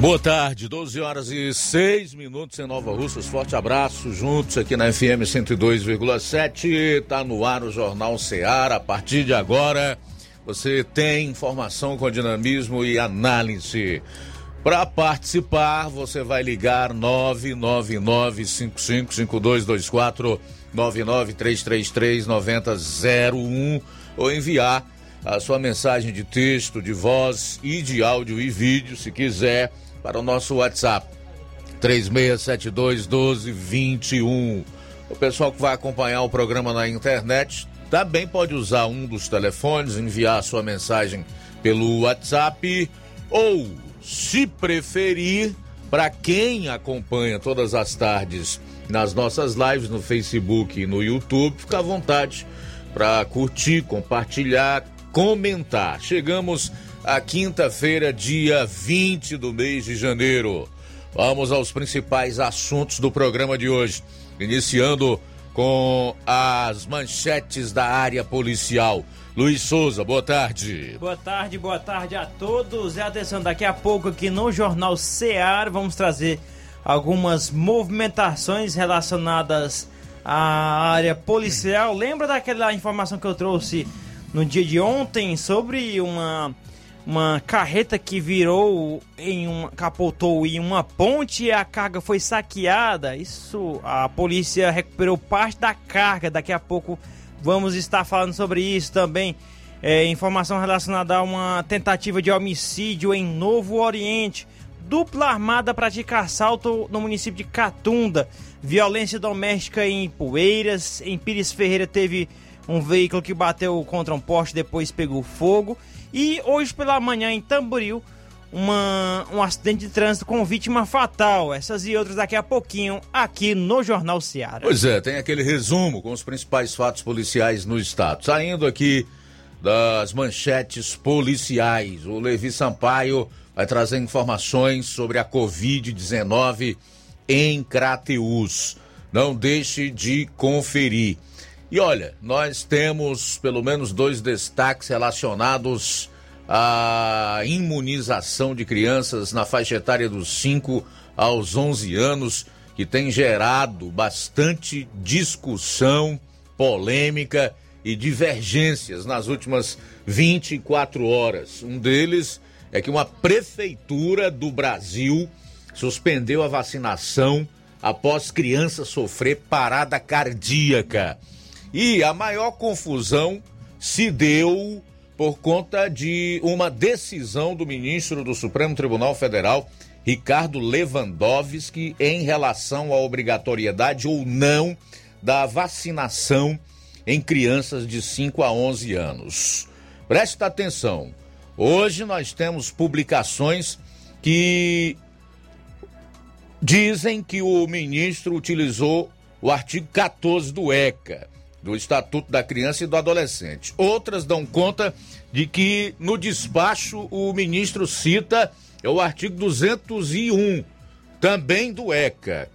Boa tarde, 12 horas e 6 minutos em Nova Russas. Forte abraço, juntos aqui na FM 102,7. Tá no ar o Jornal Seara. A partir de agora, você tem informação com dinamismo e análise. Para participar, você vai ligar 999-555224, 99333-9001 ou enviar a sua mensagem de texto, de voz e de áudio e vídeo, se quiser para o nosso WhatsApp 3672 1221. O pessoal que vai acompanhar o programa na internet também pode usar um dos telefones, enviar sua mensagem pelo WhatsApp ou, se preferir, para quem acompanha todas as tardes nas nossas lives no Facebook e no YouTube, fica à vontade para curtir, compartilhar, comentar. Chegamos a quinta-feira, dia 20 do mês de janeiro. Vamos aos principais assuntos do programa de hoje. Iniciando com as manchetes da área policial. Luiz Souza, boa tarde. Boa tarde, boa tarde a todos. E atenção, daqui a pouco aqui no Jornal Ceará vamos trazer algumas movimentações relacionadas à área policial. Lembra daquela informação que eu trouxe no dia de ontem sobre uma uma carreta que virou em um capotou em uma ponte e a carga foi saqueada. Isso a polícia recuperou parte da carga. Daqui a pouco vamos estar falando sobre isso também. É, informação relacionada a uma tentativa de homicídio em Novo Oriente. Dupla armada pratica assalto no município de Catunda. Violência doméstica em Poeiras. Em Pires Ferreira teve um veículo que bateu contra um poste depois pegou fogo. E hoje pela manhã em Tamboril, uma, um acidente de trânsito com vítima fatal. Essas e outras daqui a pouquinho aqui no Jornal Seara. Pois é, tem aquele resumo com os principais fatos policiais no estado. Saindo aqui das manchetes policiais, o Levi Sampaio vai trazer informações sobre a Covid-19 em Crateus. Não deixe de conferir. E olha, nós temos pelo menos dois destaques relacionados à imunização de crianças na faixa etária dos 5 aos 11 anos, que tem gerado bastante discussão, polêmica e divergências nas últimas 24 horas. Um deles é que uma prefeitura do Brasil suspendeu a vacinação após criança sofrer parada cardíaca. E a maior confusão se deu por conta de uma decisão do ministro do Supremo Tribunal Federal, Ricardo Lewandowski, em relação à obrigatoriedade ou não da vacinação em crianças de 5 a 11 anos. Preste atenção. Hoje nós temos publicações que dizem que o ministro utilizou o artigo 14 do ECA do Estatuto da Criança e do Adolescente. Outras dão conta de que no despacho o ministro cita é o artigo 201, também do ECA.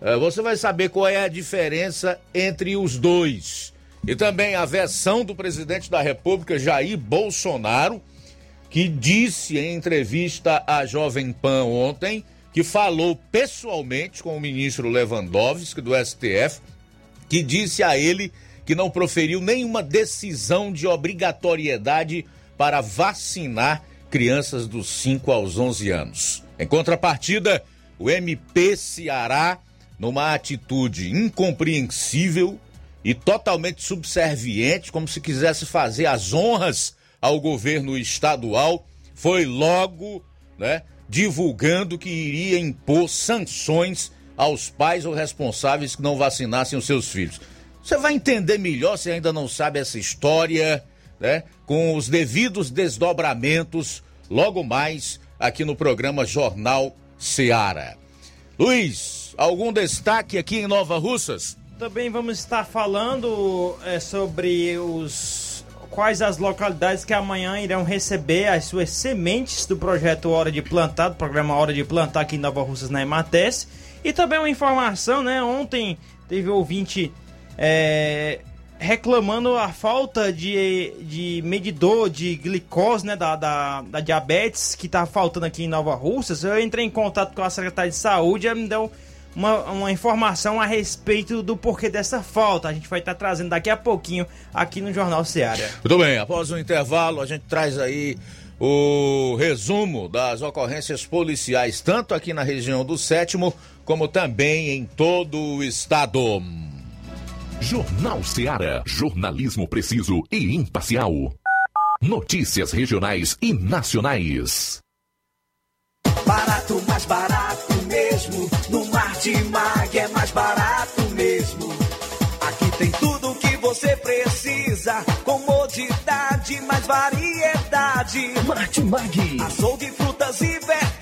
É, você vai saber qual é a diferença entre os dois. E também a versão do presidente da República, Jair Bolsonaro, que disse em entrevista à Jovem Pan ontem que falou pessoalmente com o ministro Lewandowski do STF, que disse a ele que não proferiu nenhuma decisão de obrigatoriedade para vacinar crianças dos 5 aos 11 anos. Em contrapartida, o MP Ceará, numa atitude incompreensível e totalmente subserviente, como se quisesse fazer as honras ao governo estadual, foi logo né, divulgando que iria impor sanções aos pais ou responsáveis que não vacinassem os seus filhos. Você vai entender melhor se ainda não sabe essa história, né? Com os devidos desdobramentos, logo mais aqui no programa Jornal Seara. Luiz, algum destaque aqui em Nova Russas? Também vamos estar falando é, sobre os quais as localidades que amanhã irão receber as suas sementes do projeto Hora de Plantar, do programa Hora de Plantar aqui em Nova Russas na Emates. E também uma informação, né? Ontem teve ouvinte é, reclamando a falta de, de medidor de glicose, né, da, da, da diabetes que tá faltando aqui em Nova Russas. Eu entrei em contato com a secretária de saúde e ela me deu uma, uma informação a respeito do porquê dessa falta. A gente vai estar trazendo daqui a pouquinho aqui no Jornal Seara. Muito bem, após o intervalo a gente traz aí o resumo das ocorrências policiais, tanto aqui na região do sétimo, como também em todo o estado. Jornal Seara. Jornalismo preciso e imparcial. Notícias regionais e nacionais. Barato, mais barato mesmo. No Martimag é mais barato mesmo. Aqui tem tudo o que você precisa. Comodidade, mais variedade. Martimag. Açougue, frutas e verduras.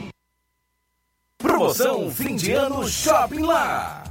Promoção fim de ano Shopping Lá.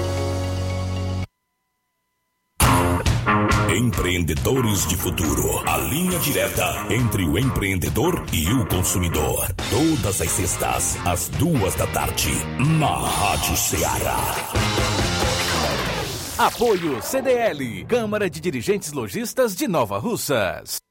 Empreendedores de Futuro. A linha direta entre o empreendedor e o consumidor. Todas as sextas, às duas da tarde, na Rádio Ceará. Apoio CDL, Câmara de Dirigentes Lojistas de Nova Russas.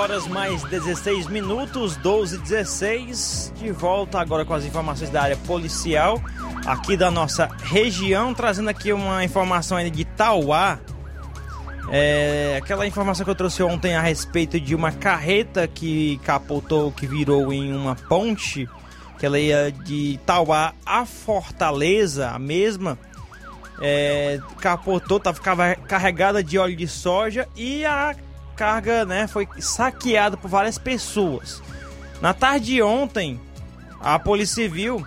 Horas mais 16 minutos, 12 e 16. De volta agora com as informações da área policial aqui da nossa região, trazendo aqui uma informação ainda de Tauá. É, aquela informação que eu trouxe ontem a respeito de uma carreta que capotou, que virou em uma ponte, que ela ia de Tauá a Fortaleza, a mesma, é, capotou, ficava carregada de óleo de soja e a carga né, foi saqueada por várias pessoas. Na tarde de ontem, a Polícia Civil,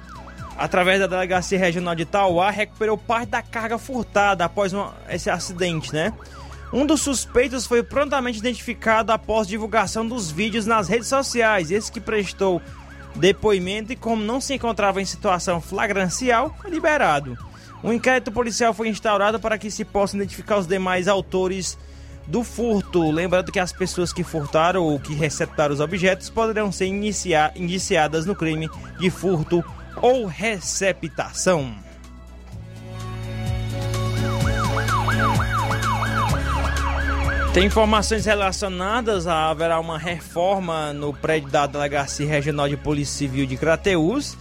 através da Delegacia Regional de Tauá, recuperou parte da carga furtada após uma, esse acidente, né? Um dos suspeitos foi prontamente identificado após divulgação dos vídeos nas redes sociais. Esse que prestou depoimento e, como não se encontrava em situação flagrancial, foi liberado. Um inquérito policial foi instaurado para que se possa identificar os demais autores do furto. Lembrando que as pessoas que furtaram ou que receptaram os objetos poderão ser inicia iniciadas no crime de furto ou receptação. Tem informações relacionadas a haverá uma reforma no prédio da Delegacia Regional de Polícia Civil de Crateús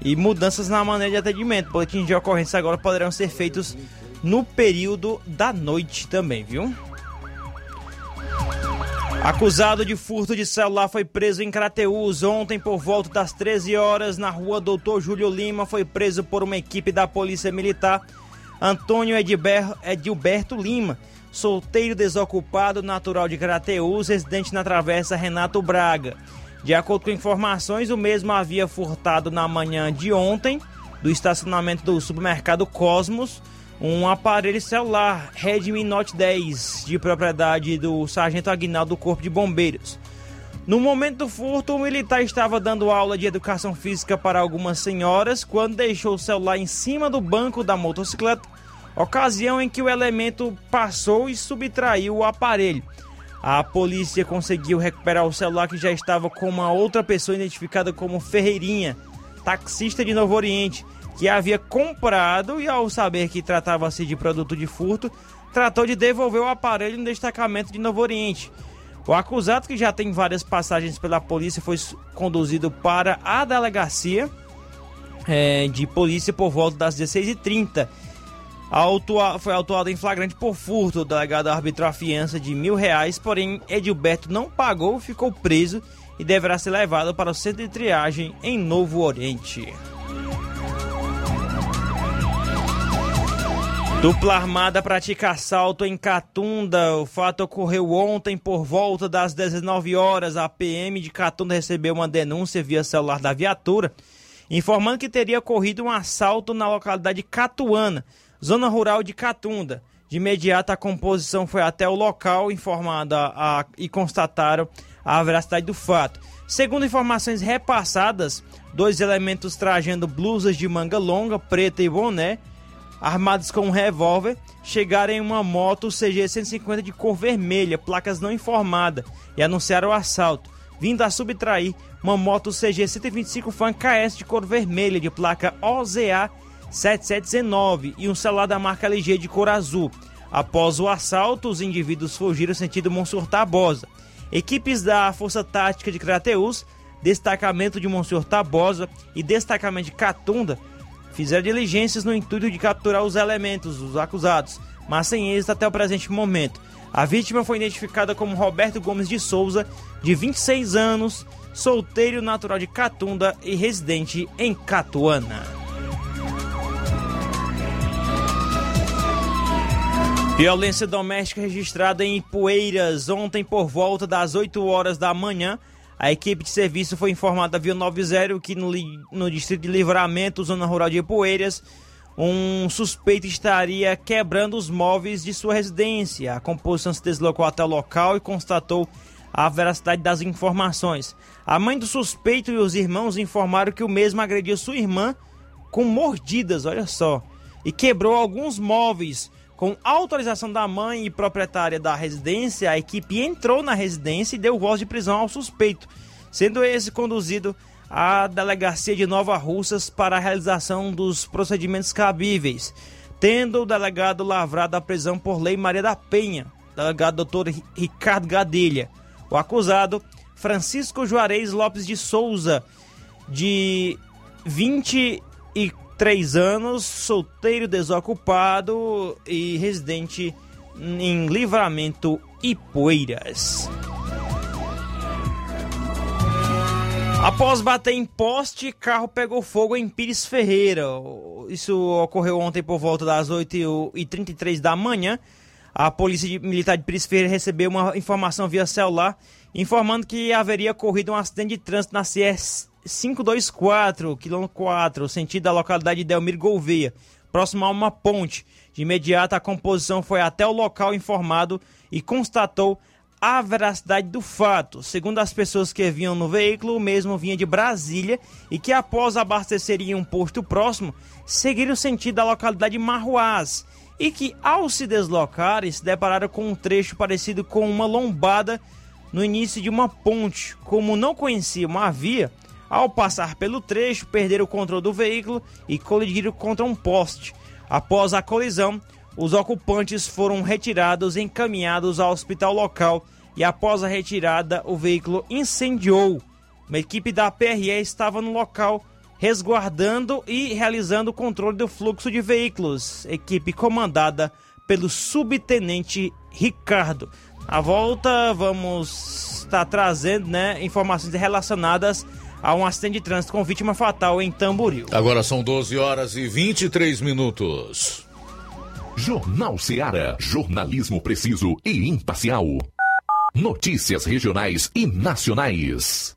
e mudanças na maneira de atendimento. Boletins de ocorrência agora poderão ser feitos no período da noite também, viu? Acusado de furto de celular foi preso em Crateús. Ontem, por volta das 13 horas, na rua Doutor Júlio Lima, foi preso por uma equipe da Polícia Militar Antônio Edilberto, Lima, solteiro desocupado, natural de Crateús, residente na Travessa Renato Braga. De acordo com informações, o mesmo havia furtado na manhã de ontem, do estacionamento do supermercado Cosmos, um aparelho celular Redmi Note 10 de propriedade do sargento Aguinaldo do Corpo de Bombeiros. No momento do furto, o militar estava dando aula de educação física para algumas senhoras quando deixou o celular em cima do banco da motocicleta, ocasião em que o elemento passou e subtraiu o aparelho. A polícia conseguiu recuperar o celular que já estava com uma outra pessoa identificada como Ferreirinha, taxista de Novo Oriente, que havia comprado e, ao saber que tratava-se de produto de furto, tratou de devolver o aparelho no destacamento de Novo Oriente. O acusado, que já tem várias passagens pela polícia, foi conduzido para a delegacia é, de polícia por volta das 16h30. Autua, foi autuado em flagrante por furto. O delegado arbitrou a fiança de mil reais, porém Edilberto não pagou, ficou preso e deverá ser levado para o centro de triagem em Novo Oriente. Dupla armada pratica assalto em Catunda. O fato ocorreu ontem por volta das 19 horas. A PM de Catunda recebeu uma denúncia via celular da viatura, informando que teria ocorrido um assalto na localidade Catuana, zona rural de Catunda. De imediato, a composição foi até o local informada a, e constataram a veracidade do fato. Segundo informações repassadas, dois elementos trajando blusas de manga longa, preta e boné, armados com um revólver, chegaram em uma moto CG 150 de cor vermelha, placas não informadas, e anunciaram o assalto, vindo a subtrair uma moto CG 125 Fan KS de cor vermelha, de placa OZA 7719 e um celular da marca LG de cor azul. Após o assalto, os indivíduos fugiram sentido Monsenhor Tabosa. Equipes da Força Tática de Crateus, Destacamento de Monsenhor Tabosa e Destacamento de Catunda fizeram diligências no intuito de capturar os elementos, os acusados, mas sem êxito até o presente momento. A vítima foi identificada como Roberto Gomes de Souza, de 26 anos, solteiro natural de Catunda e residente em Catuana. Violência doméstica registrada em Ipueiras ontem por volta das 8 horas da manhã. A equipe de serviço foi informada via 90 que no, no distrito de Livramento, zona rural de Ipueiras, um suspeito estaria quebrando os móveis de sua residência. A composição se deslocou até o local e constatou a veracidade das informações. A mãe do suspeito e os irmãos informaram que o mesmo agrediu sua irmã com mordidas, olha só, e quebrou alguns móveis com autorização da mãe e proprietária da residência, a equipe entrou na residência e deu voz de prisão ao suspeito, sendo esse conduzido à delegacia de Nova Russas para a realização dos procedimentos cabíveis, tendo o delegado lavrado a prisão por lei Maria da Penha, delegado doutor Ricardo Gadelha. O acusado, Francisco Juarez Lopes de Souza, de 20 e três anos, solteiro, desocupado e residente em Livramento e Poeiras. Após bater em poste, carro pegou fogo em Pires Ferreira. Isso ocorreu ontem por volta das 8h33 da manhã. A Polícia Militar de Pires Ferreira recebeu uma informação via celular informando que haveria ocorrido um acidente de trânsito na CS 524, quilômetro 4, sentido da localidade de Gouveia, próximo a uma ponte. De imediato, a composição foi até o local informado e constatou a veracidade do fato. Segundo as pessoas que vinham no veículo, o mesmo vinha de Brasília e que após abastecer em um posto próximo, seguiram o sentido da localidade de Marruás e que ao se deslocarem se depararam com um trecho parecido com uma lombada no início de uma ponte. Como não conheciam a via, ao passar pelo trecho, perderam o controle do veículo e colidiram contra um poste. Após a colisão, os ocupantes foram retirados e encaminhados ao hospital local e após a retirada, o veículo incendiou. Uma equipe da PRE estava no local resguardando e realizando o controle do fluxo de veículos, equipe comandada pelo subtenente Ricardo. À volta, vamos estar trazendo né, informações relacionadas a um acidente de trânsito com vítima fatal em Tamboril. Agora são 12 horas e 23 minutos. Jornal Seara. Jornalismo preciso e imparcial. Notícias regionais e nacionais.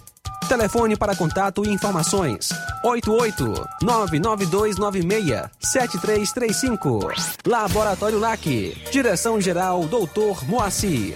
Telefone para contato e informações: 88-99296-7335. Laboratório LAC. Direção-Geral Dr. Moacir.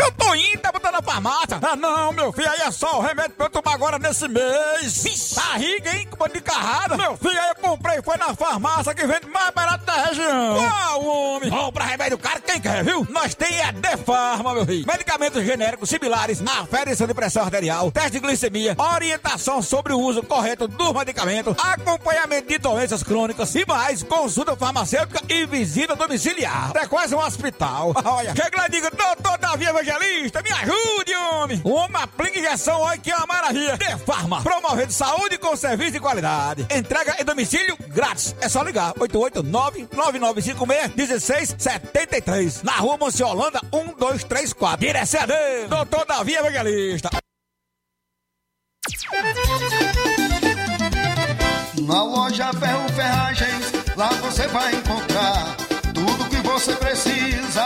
Eu tô indo, tá botando na farmácia. Ah, não, meu filho, aí é só o remédio pra eu tomar agora nesse mês. Vixe. Barriga, hein, com de carrada. Meu filho, aí eu comprei, foi na farmácia que vende mais barato da região. Qual, homem? Compra remédio caro, quem quer, viu? Nós tem é Defarma, meu filho. Medicamentos genéricos similares, aferição de pressão arterial, teste de glicemia, orientação sobre o uso correto do medicamento, acompanhamento de doenças crônicas e mais, consulta farmacêutica e visita domiciliar. É quase um hospital. Olha, chega lá e diga, doutor Davi Evangelista, me ajude, homem! Uma aplica injeção, olha que é uma maravilha! De Farma, promovendo saúde com serviço de qualidade. Entrega em domicílio grátis. É só ligar: 889-9956-1673. Na rua Monsiolanda, 1234. Direção doutor Davi Evangelista. Na loja Ferro Ferragens, lá você vai encontrar tudo que você precisa,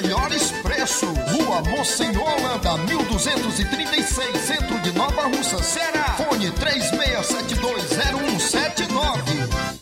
melhores preços. Rua Monsenhor Holanda, 1236, centro de Nova Russa, Ceará. Fone 36720179.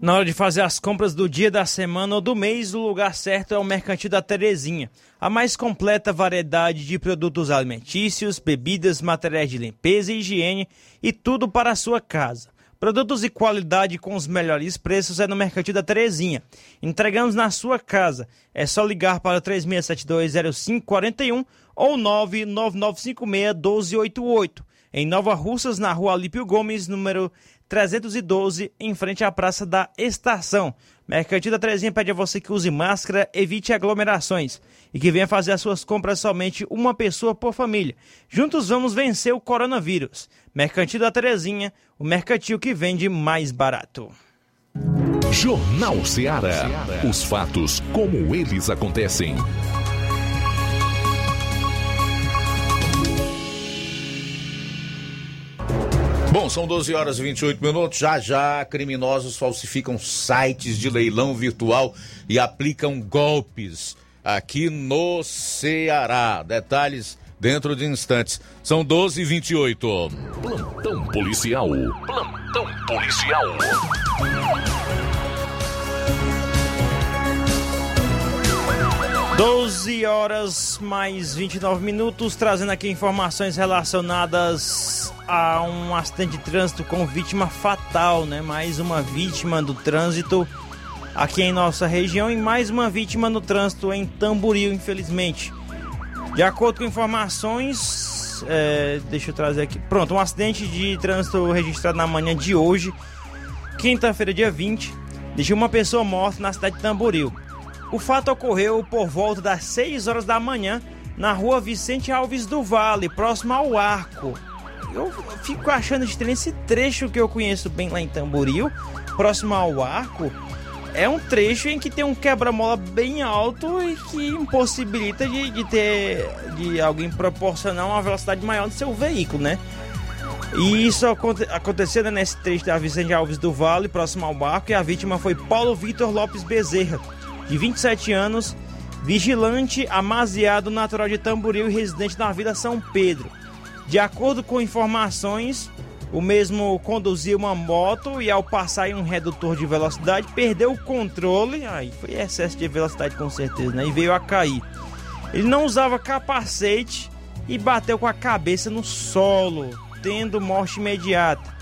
Na hora de fazer as compras do dia, da semana ou do mês, o lugar certo é o Mercantil da Terezinha. A mais completa variedade de produtos alimentícios, bebidas, materiais de limpeza e higiene e tudo para a sua casa. Produtos de qualidade com os melhores preços é no Mercantil da Terezinha. Entregamos na sua casa. É só ligar para o 36720541 ou 999561288. Em Nova Russas, na rua Alípio Gomes, número 312, em frente à Praça da Estação. Mercantil da Terezinha pede a você que use máscara, evite aglomerações e que venha fazer as suas compras somente uma pessoa por família. Juntos vamos vencer o coronavírus. Mercantil da Terezinha, o mercantil que vende mais barato. Jornal Ceará. Os fatos como eles acontecem. Bom, são 12 horas e 28 minutos. Já já, criminosos falsificam sites de leilão virtual e aplicam golpes aqui no Ceará. Detalhes dentro de instantes. São 12 e 28. Plantão policial. Plantão policial. Doze horas mais 29 minutos, trazendo aqui informações relacionadas a um acidente de trânsito com vítima fatal, né? Mais uma vítima do trânsito aqui em nossa região e mais uma vítima no trânsito em Tamboril, infelizmente. De acordo com informações, é, deixa eu trazer aqui. Pronto, um acidente de trânsito registrado na manhã de hoje, quinta-feira, dia 20, deixou uma pessoa morta na cidade de Tamboril. O fato ocorreu por volta das 6 horas da manhã na rua Vicente Alves do Vale, próximo ao Arco. Eu fico achando estranho esse trecho que eu conheço bem lá em Tamboril, próximo ao Arco. É um trecho em que tem um quebra-mola bem alto e que impossibilita de, de ter de alguém proporcionar uma velocidade maior do seu veículo, né? E isso aconte aconteceu né, nesse trecho da Vicente Alves do Vale, próximo ao barco, e a vítima foi Paulo Vitor Lopes Bezerra, de 27 anos, vigilante, amaziado, natural de Tamboril e residente na Vila São Pedro. De acordo com informações, o mesmo conduzia uma moto e ao passar em um redutor de velocidade perdeu o controle, aí foi excesso de velocidade com certeza, né? E veio a cair. Ele não usava capacete e bateu com a cabeça no solo, tendo morte imediata.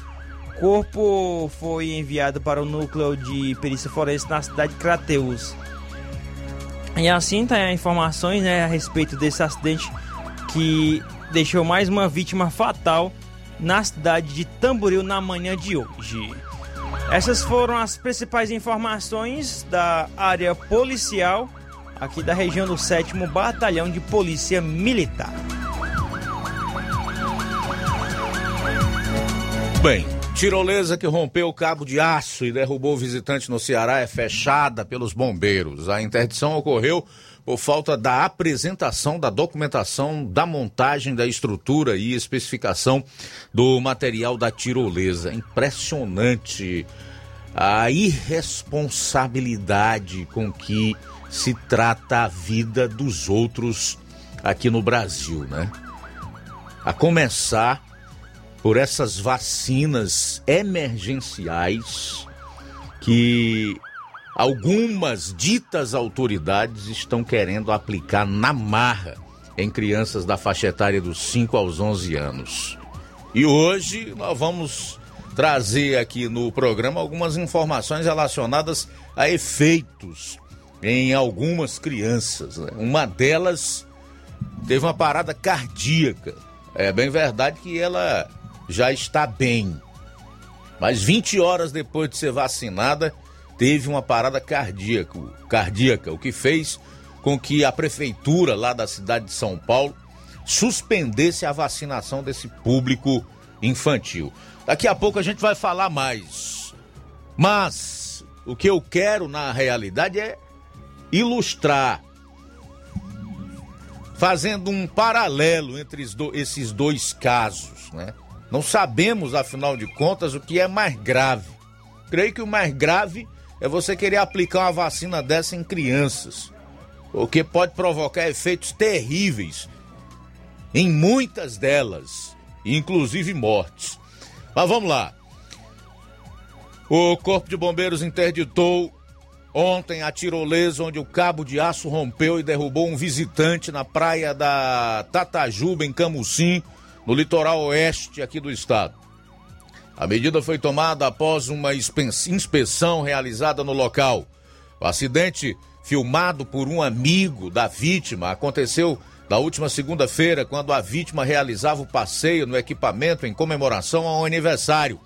O corpo foi enviado para o núcleo de perícia forense na cidade de Crateus. E assim tá informações né, a respeito desse acidente que deixou mais uma vítima fatal na cidade de Tamboril na manhã de hoje. Essas foram as principais informações da área policial aqui da região do 7 Batalhão de Polícia Militar. Bem, tirolesa que rompeu o cabo de aço e derrubou o visitante no Ceará é fechada pelos bombeiros. A interdição ocorreu por falta da apresentação da documentação da montagem da estrutura e especificação do material da tirolesa. Impressionante a irresponsabilidade com que se trata a vida dos outros aqui no Brasil, né? A começar por essas vacinas emergenciais que algumas ditas autoridades estão querendo aplicar na marra em crianças da faixa etária dos 5 aos 11 anos. E hoje nós vamos trazer aqui no programa algumas informações relacionadas a efeitos em algumas crianças. Né? Uma delas teve uma parada cardíaca. É bem verdade que ela já está bem. Mas 20 horas depois de ser vacinada, teve uma parada cardíaca, cardíaca, o que fez com que a prefeitura lá da cidade de São Paulo suspendesse a vacinação desse público infantil. Daqui a pouco a gente vai falar mais. Mas o que eu quero na realidade é ilustrar, fazendo um paralelo entre esses dois casos, né? Não sabemos, afinal de contas, o que é mais grave. Creio que o mais grave é você querer aplicar uma vacina dessa em crianças, o que pode provocar efeitos terríveis em muitas delas, inclusive mortes. Mas vamos lá. O Corpo de Bombeiros interditou ontem a tirolesa onde o cabo de aço rompeu e derrubou um visitante na praia da Tatajuba, em Camucim, no litoral oeste aqui do estado. A medida foi tomada após uma inspeção realizada no local. O acidente, filmado por um amigo da vítima, aconteceu na última segunda-feira, quando a vítima realizava o passeio no equipamento em comemoração ao aniversário.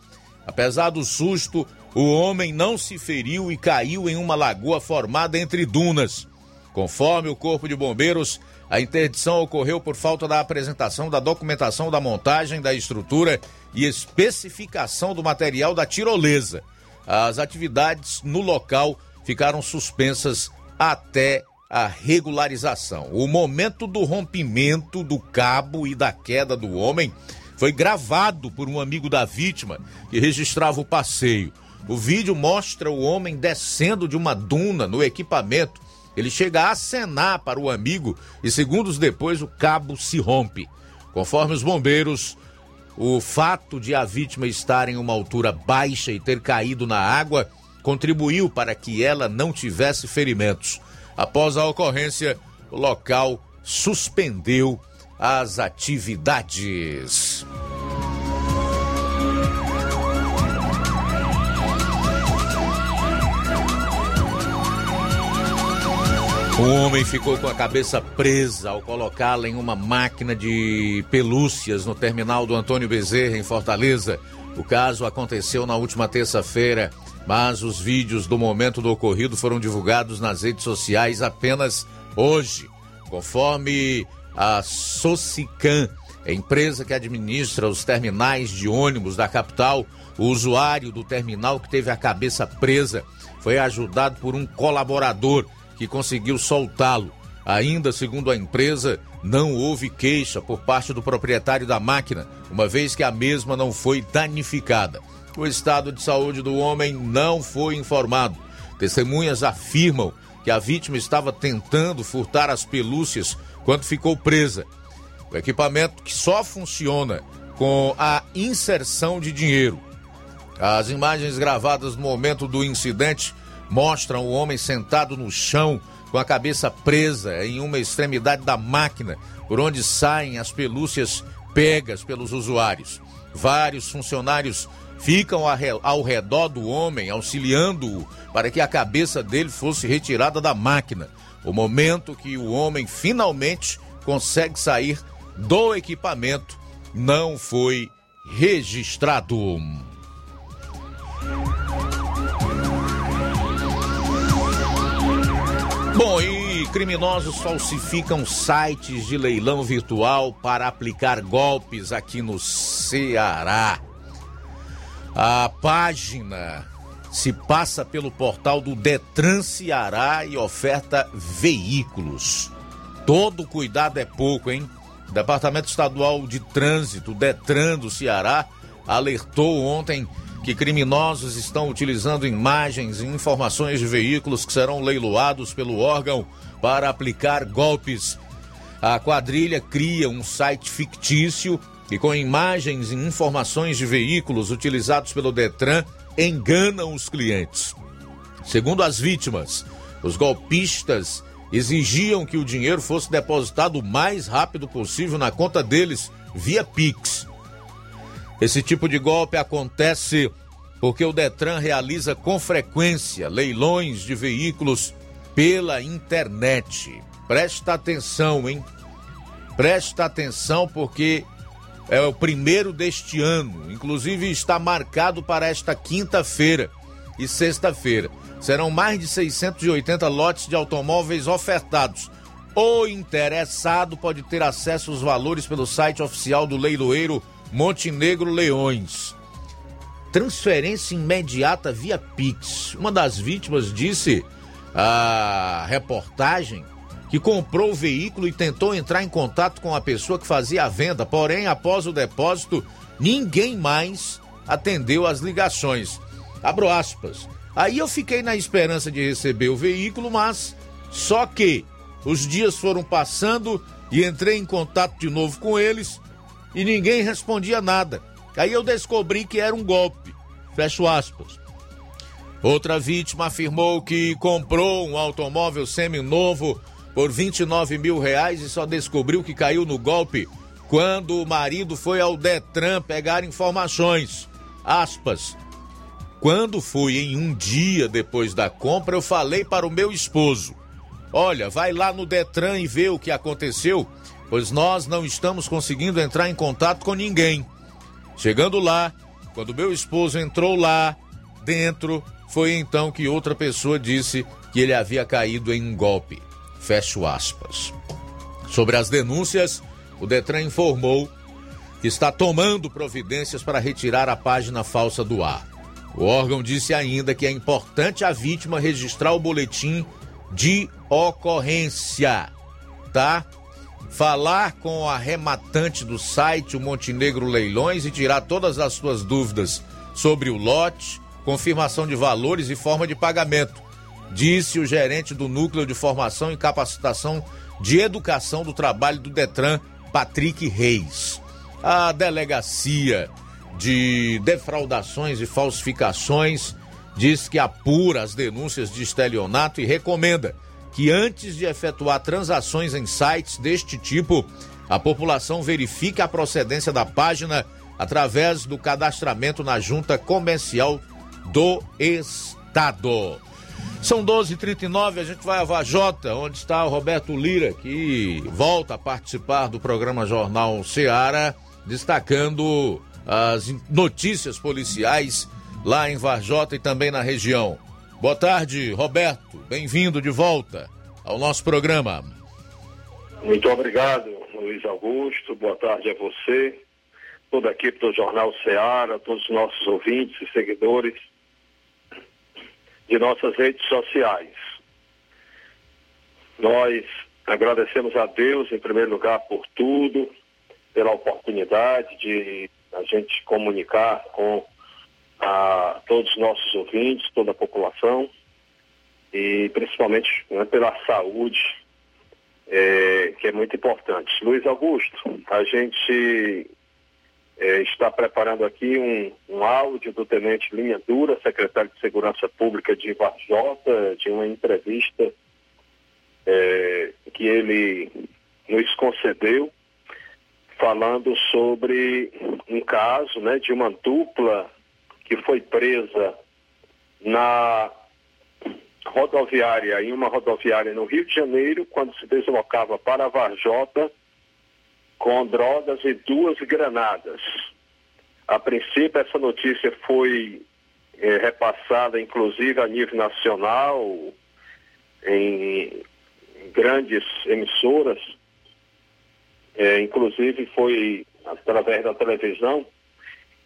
Apesar do susto, o homem não se feriu e caiu em uma lagoa formada entre dunas. Conforme o Corpo de Bombeiros, a interdição ocorreu por falta da apresentação da documentação da montagem da estrutura e especificação do material da tirolesa. As atividades no local ficaram suspensas até a regularização. O momento do rompimento do cabo e da queda do homem foi gravado por um amigo da vítima que registrava o passeio. O vídeo mostra o homem descendo de uma duna no equipamento ele chega a acenar para o amigo e segundos depois o cabo se rompe. Conforme os bombeiros, o fato de a vítima estar em uma altura baixa e ter caído na água contribuiu para que ela não tivesse ferimentos. Após a ocorrência, o local suspendeu as atividades. Um homem ficou com a cabeça presa ao colocá-la em uma máquina de pelúcias no terminal do Antônio Bezerra, em Fortaleza. O caso aconteceu na última terça-feira, mas os vídeos do momento do ocorrido foram divulgados nas redes sociais apenas hoje. Conforme a Socican, empresa que administra os terminais de ônibus da capital, o usuário do terminal que teve a cabeça presa foi ajudado por um colaborador que conseguiu soltá-lo. Ainda segundo a empresa, não houve queixa por parte do proprietário da máquina, uma vez que a mesma não foi danificada. O estado de saúde do homem não foi informado. Testemunhas afirmam que a vítima estava tentando furtar as pelúcias quando ficou presa. O equipamento que só funciona com a inserção de dinheiro. As imagens gravadas no momento do incidente mostram o homem sentado no chão com a cabeça presa em uma extremidade da máquina por onde saem as pelúcias pegas pelos usuários. Vários funcionários ficam ao redor do homem, auxiliando-o para que a cabeça dele fosse retirada da máquina. O momento que o homem finalmente consegue sair do equipamento não foi registrado. Bom, e criminosos falsificam sites de leilão virtual para aplicar golpes aqui no Ceará. A página se passa pelo portal do Detran Ceará e oferta veículos. Todo cuidado é pouco, hein? O Departamento Estadual de Trânsito, Detran do Ceará, alertou ontem que criminosos estão utilizando imagens e informações de veículos que serão leiloados pelo órgão para aplicar golpes. A quadrilha cria um site fictício e, com imagens e informações de veículos utilizados pelo Detran, enganam os clientes. Segundo as vítimas, os golpistas exigiam que o dinheiro fosse depositado o mais rápido possível na conta deles via Pix. Esse tipo de golpe acontece porque o Detran realiza com frequência leilões de veículos pela internet. Presta atenção, hein? Presta atenção porque é o primeiro deste ano. Inclusive está marcado para esta quinta-feira e sexta-feira. Serão mais de 680 lotes de automóveis ofertados. O interessado pode ter acesso aos valores pelo site oficial do leiloeiro Montenegro Leões. Transferência imediata via Pix. Uma das vítimas disse à reportagem que comprou o veículo e tentou entrar em contato com a pessoa que fazia a venda, porém, após o depósito, ninguém mais atendeu as ligações. Abro aspas. Aí eu fiquei na esperança de receber o veículo, mas só que os dias foram passando e entrei em contato de novo com eles e ninguém respondia nada. Aí eu descobri que era um golpe. Fecho aspas. Outra vítima afirmou que comprou um automóvel semi-novo por 29 mil reais e só descobriu que caiu no golpe quando o marido foi ao Detran pegar informações. Aspas. Quando fui em um dia depois da compra, eu falei para o meu esposo: Olha, vai lá no Detran e vê o que aconteceu pois nós não estamos conseguindo entrar em contato com ninguém. Chegando lá, quando meu esposo entrou lá dentro, foi então que outra pessoa disse que ele havia caído em um golpe. Fecho aspas. Sobre as denúncias, o Detran informou que está tomando providências para retirar a página falsa do ar. O órgão disse ainda que é importante a vítima registrar o boletim de ocorrência, tá? Falar com a rematante do site, o Montenegro Leilões, e tirar todas as suas dúvidas sobre o lote, confirmação de valores e forma de pagamento, disse o gerente do Núcleo de Formação e Capacitação de Educação do Trabalho do Detran, Patrick Reis. A delegacia de defraudações e falsificações diz que apura as denúncias de estelionato e recomenda que antes de efetuar transações em sites deste tipo, a população verifique a procedência da página através do cadastramento na Junta Comercial do Estado. São 12h39, a gente vai a Vajota, onde está o Roberto Lira, que volta a participar do programa Jornal Seara, destacando as notícias policiais lá em Varjota e também na região. Boa tarde, Roberto. Bem-vindo de volta ao nosso programa. Muito obrigado, Luiz Augusto. Boa tarde a você, toda a equipe do Jornal Ceará, todos os nossos ouvintes e seguidores de nossas redes sociais. Nós Agradecemos a Deus, em primeiro lugar, por tudo, pela oportunidade de a gente comunicar com a todos os nossos ouvintes, toda a população, e principalmente né, pela saúde, é, que é muito importante. Luiz Augusto, a gente é, está preparando aqui um, um, áudio do Tenente Linha Dura, secretário de Segurança Pública de Varjota, de uma entrevista é, que ele nos concedeu, falando sobre um caso né, de uma dupla que foi presa na rodoviária, em uma rodoviária no Rio de Janeiro, quando se deslocava para Varjota com drogas e duas granadas. A princípio, essa notícia foi é, repassada, inclusive, a nível nacional, em grandes emissoras, é, inclusive foi através da televisão,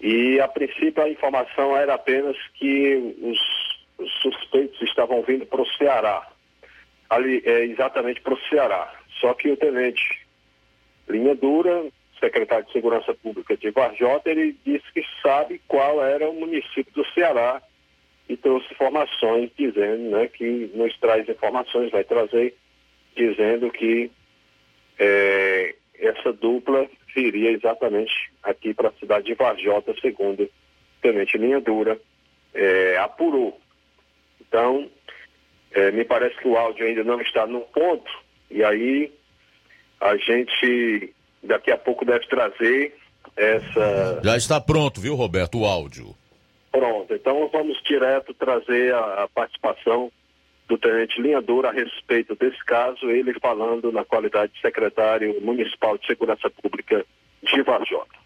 e a princípio a informação era apenas que os, os suspeitos estavam vindo para o Ceará, ali, é, exatamente para o Ceará. Só que o tenente Linha Dura, secretário de Segurança Pública de Varjota, ele disse que sabe qual era o município do Ceará e trouxe informações dizendo, né, que nos traz informações, vai trazer dizendo que é, essa dupla viria exatamente aqui para a cidade de Varjota, segundo o Tenente Linha Dura é, apurou. Então, é, me parece que o áudio ainda não está no ponto, e aí a gente daqui a pouco deve trazer essa. Já está pronto, viu, Roberto, o áudio. Pronto, então vamos direto trazer a, a participação do Tenente Linhador a respeito desse caso, ele falando na qualidade de secretário municipal de Segurança Pública de Varjota.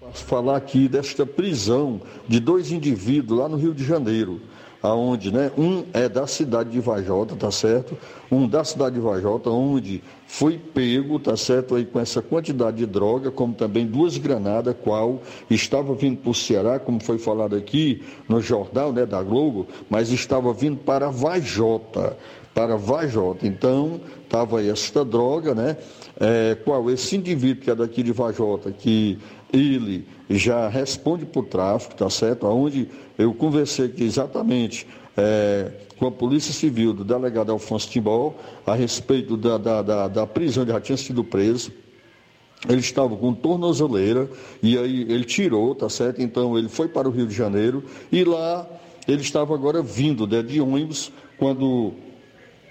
Posso falar aqui desta prisão de dois indivíduos lá no Rio de Janeiro aonde, né, um é da cidade de Vajota, tá certo? Um da cidade de Vajota, onde foi pego, tá certo, aí com essa quantidade de droga, como também duas granadas, qual estava vindo para o Ceará, como foi falado aqui no jornal, né, da Globo, mas estava vindo para Vajota, para Vajota. Então, estava esta droga, né, é, qual esse indivíduo que é daqui de Vajota, que ele já responde por tráfico, tá certo? Onde eu conversei aqui exatamente é, com a Polícia Civil do delegado Alfonso Timbó a respeito da, da, da, da prisão, ele já tinha sido preso. Ele estava com tornozeleira e aí ele tirou, tá certo? Então ele foi para o Rio de Janeiro e lá ele estava agora vindo né, de ônibus quando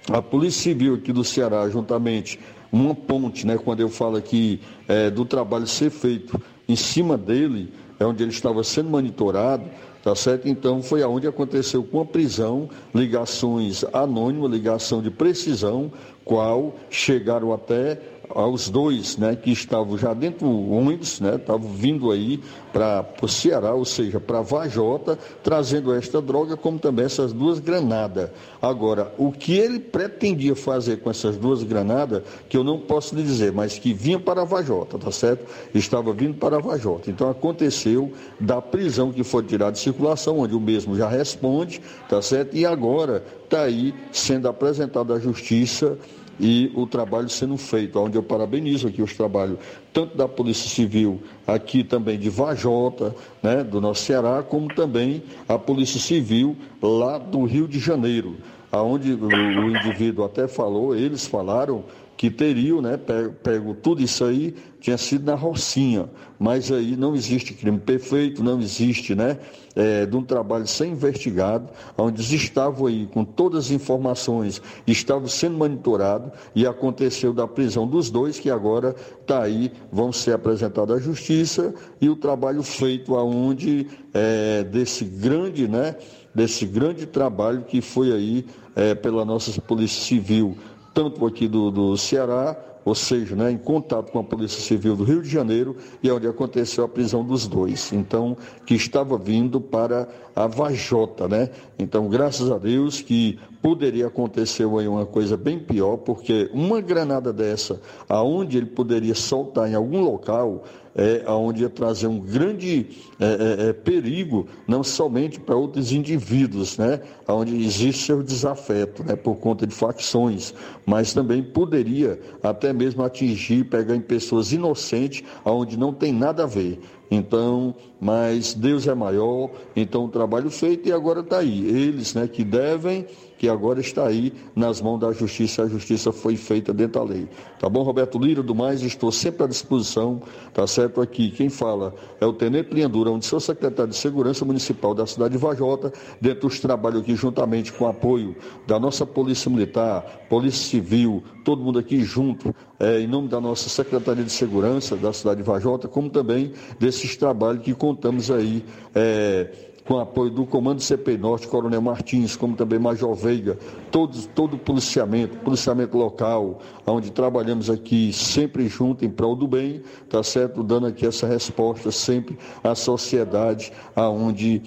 a Polícia Civil aqui do Ceará, juntamente uma ponte, né, quando eu falo aqui é, do trabalho ser feito em cima dele, é onde ele estava sendo monitorado, tá certo? Então foi aonde aconteceu com a prisão, ligações anônimas, ligação de precisão, qual chegaram até aos dois né, que estavam já dentro do ônibus, né, estavam vindo aí para o Ceará, ou seja, para Vajota, trazendo esta droga, como também essas duas granadas. Agora, o que ele pretendia fazer com essas duas granadas, que eu não posso lhe dizer, mas que vinha para Vajota, tá certo? Estava vindo para Vajota. Então aconteceu da prisão que foi tirada de circulação, onde o mesmo já responde, tá certo? E agora está aí sendo apresentado à justiça e o trabalho sendo feito, onde eu parabenizo aqui os trabalhos tanto da Polícia Civil aqui também de Vajota, né, do nosso Ceará, como também a Polícia Civil lá do Rio de Janeiro, aonde o, indivíduo até falou, eles falaram que teriam né, pego, tudo isso aí, tinha sido na Rocinha, mas aí não existe crime perfeito, não existe, né, é, de um trabalho sem investigado, onde estavam aí com todas as informações, estavam sendo monitorados e aconteceu da prisão dos dois, que agora está aí, vão ser apresentados à justiça e o trabalho feito aonde é, desse grande, né, desse grande trabalho que foi aí é, pela nossa Polícia Civil tanto aqui do, do Ceará, ou seja, né, em contato com a Polícia Civil do Rio de Janeiro, e é onde aconteceu a prisão dos dois. Então, que estava vindo para a Vajota, né? Então, graças a Deus que poderia acontecer aí uma coisa bem pior, porque uma granada dessa, aonde ele poderia soltar em algum local, é, onde ia trazer um grande é, é, é, perigo, não somente para outros indivíduos, né, onde existe seu desafeto, né, por conta de facções, mas também poderia até mesmo atingir, pegar em pessoas inocentes, onde não tem nada a ver. Então, mas Deus é maior, então o trabalho feito e agora está aí. Eles né, que devem que agora está aí nas mãos da justiça, a justiça foi feita dentro da lei. Tá bom, Roberto Lira, do mais, estou sempre à disposição, tá certo aqui. Quem fala é o Tenente Linhandura, onde sou secretário de Segurança Municipal da cidade de Vajota, dentro dos trabalhos aqui, juntamente com o apoio da nossa Polícia Militar, Polícia Civil, todo mundo aqui junto, é, em nome da nossa Secretaria de Segurança da cidade de Vajota, como também desses trabalhos que contamos aí. É, com apoio do Comando CP Norte, Coronel Martins, como também Major Veiga, todo o policiamento, policiamento local, onde trabalhamos aqui sempre junto em prol do bem, tá certo? Dando aqui essa resposta sempre à sociedade, aonde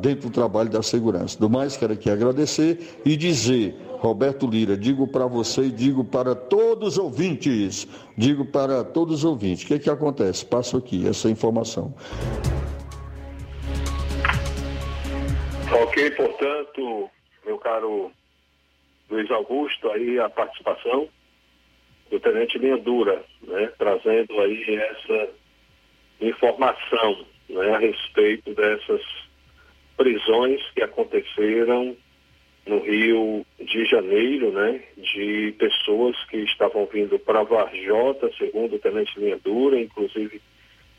dentro do trabalho da segurança. Do mais, quero aqui agradecer e dizer Roberto Lira, digo para você e digo para todos os ouvintes, digo para todos os ouvintes, o que, é que acontece? Passo aqui essa informação. Ok, portanto, meu caro Luiz Augusto, aí a participação do Tenente Linha Dura, né, trazendo aí essa informação né, a respeito dessas prisões que aconteceram no Rio de Janeiro, né, de pessoas que estavam vindo para Varjota, segundo o Tenente Linha Dura, inclusive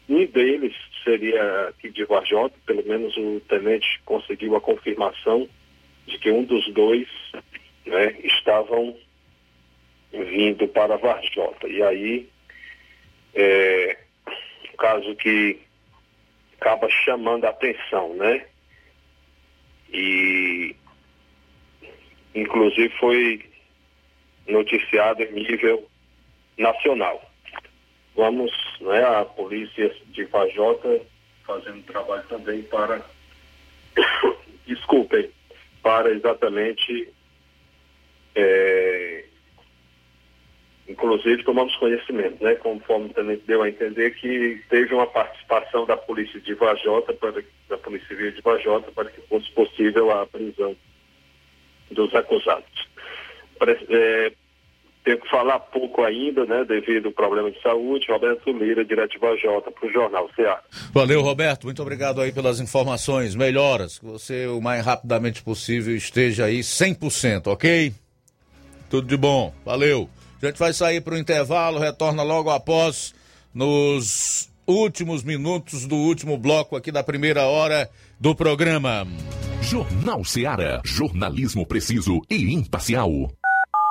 um deles seria aqui de Varjota, pelo menos o tenente conseguiu a confirmação de que um dos dois né, estavam vindo para Varjota. E aí, é, caso que acaba chamando a atenção, né? E inclusive foi noticiado em nível nacional vamos, né, a polícia de Vajota fazendo trabalho também para, desculpem, para exatamente, é, inclusive tomamos conhecimento, né, conforme também deu a entender que teve uma participação da polícia de Vajota, para, da polícia civil de Vajota, para que fosse possível a prisão dos acusados. É, tenho que falar pouco ainda, né, devido ao problema de saúde. Roberto Lira, direto de Vajota, para o Jornal CA. Valeu, Roberto. Muito obrigado aí pelas informações. Melhoras. Que você, o mais rapidamente possível, esteja aí 100%, ok? Tudo de bom. Valeu. A gente vai sair para o intervalo, retorna logo após, nos últimos minutos do último bloco aqui da primeira hora do programa. Jornal Seara. Jornalismo preciso e imparcial.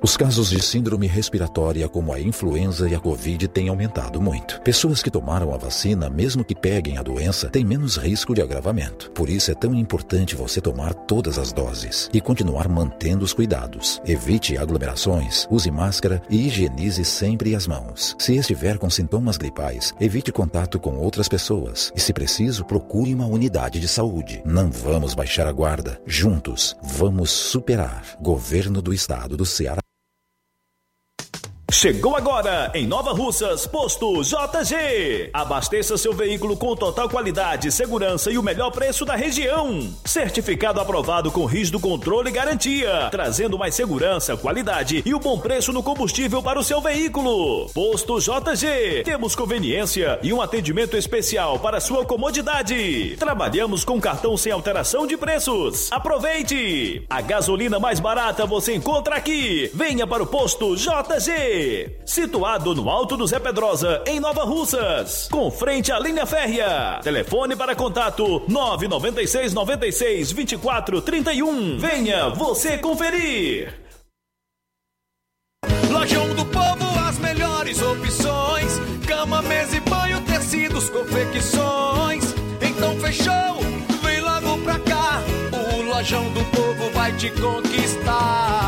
Os casos de síndrome respiratória, como a influenza e a Covid, têm aumentado muito. Pessoas que tomaram a vacina, mesmo que peguem a doença, têm menos risco de agravamento. Por isso é tão importante você tomar todas as doses e continuar mantendo os cuidados. Evite aglomerações, use máscara e higienize sempre as mãos. Se estiver com sintomas gripais, evite contato com outras pessoas e, se preciso, procure uma unidade de saúde. Não vamos baixar a guarda. Juntos, vamos superar. Governo do Estado do Ceará. Chegou agora em Nova Russas, posto JG. Abasteça seu veículo com total qualidade, segurança e o melhor preço da região. Certificado aprovado com rígido controle e garantia, trazendo mais segurança, qualidade e o bom preço no combustível para o seu veículo. Posto JG. Temos conveniência e um atendimento especial para sua comodidade. Trabalhamos com cartão sem alteração de preços. Aproveite! A gasolina mais barata você encontra aqui. Venha para o posto JG situado no Alto do Zé Pedrosa, em Nova Russas, com frente à linha férrea. Telefone para contato 996 96 24 31. Venha você conferir. Lojão do Povo, as melhores opções: cama, mesa e banho, tecidos, confecções. Então fechou, vem logo pra cá. O Lojão do Povo vai te conquistar.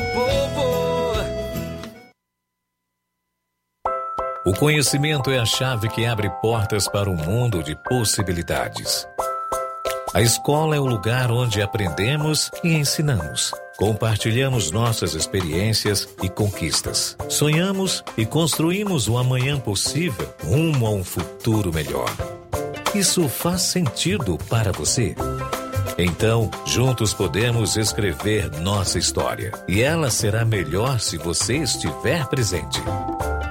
O conhecimento é a chave que abre portas para um mundo de possibilidades. A escola é o lugar onde aprendemos e ensinamos. Compartilhamos nossas experiências e conquistas. Sonhamos e construímos o amanhã possível rumo a um futuro melhor. Isso faz sentido para você? Então, juntos podemos escrever nossa história. E ela será melhor se você estiver presente.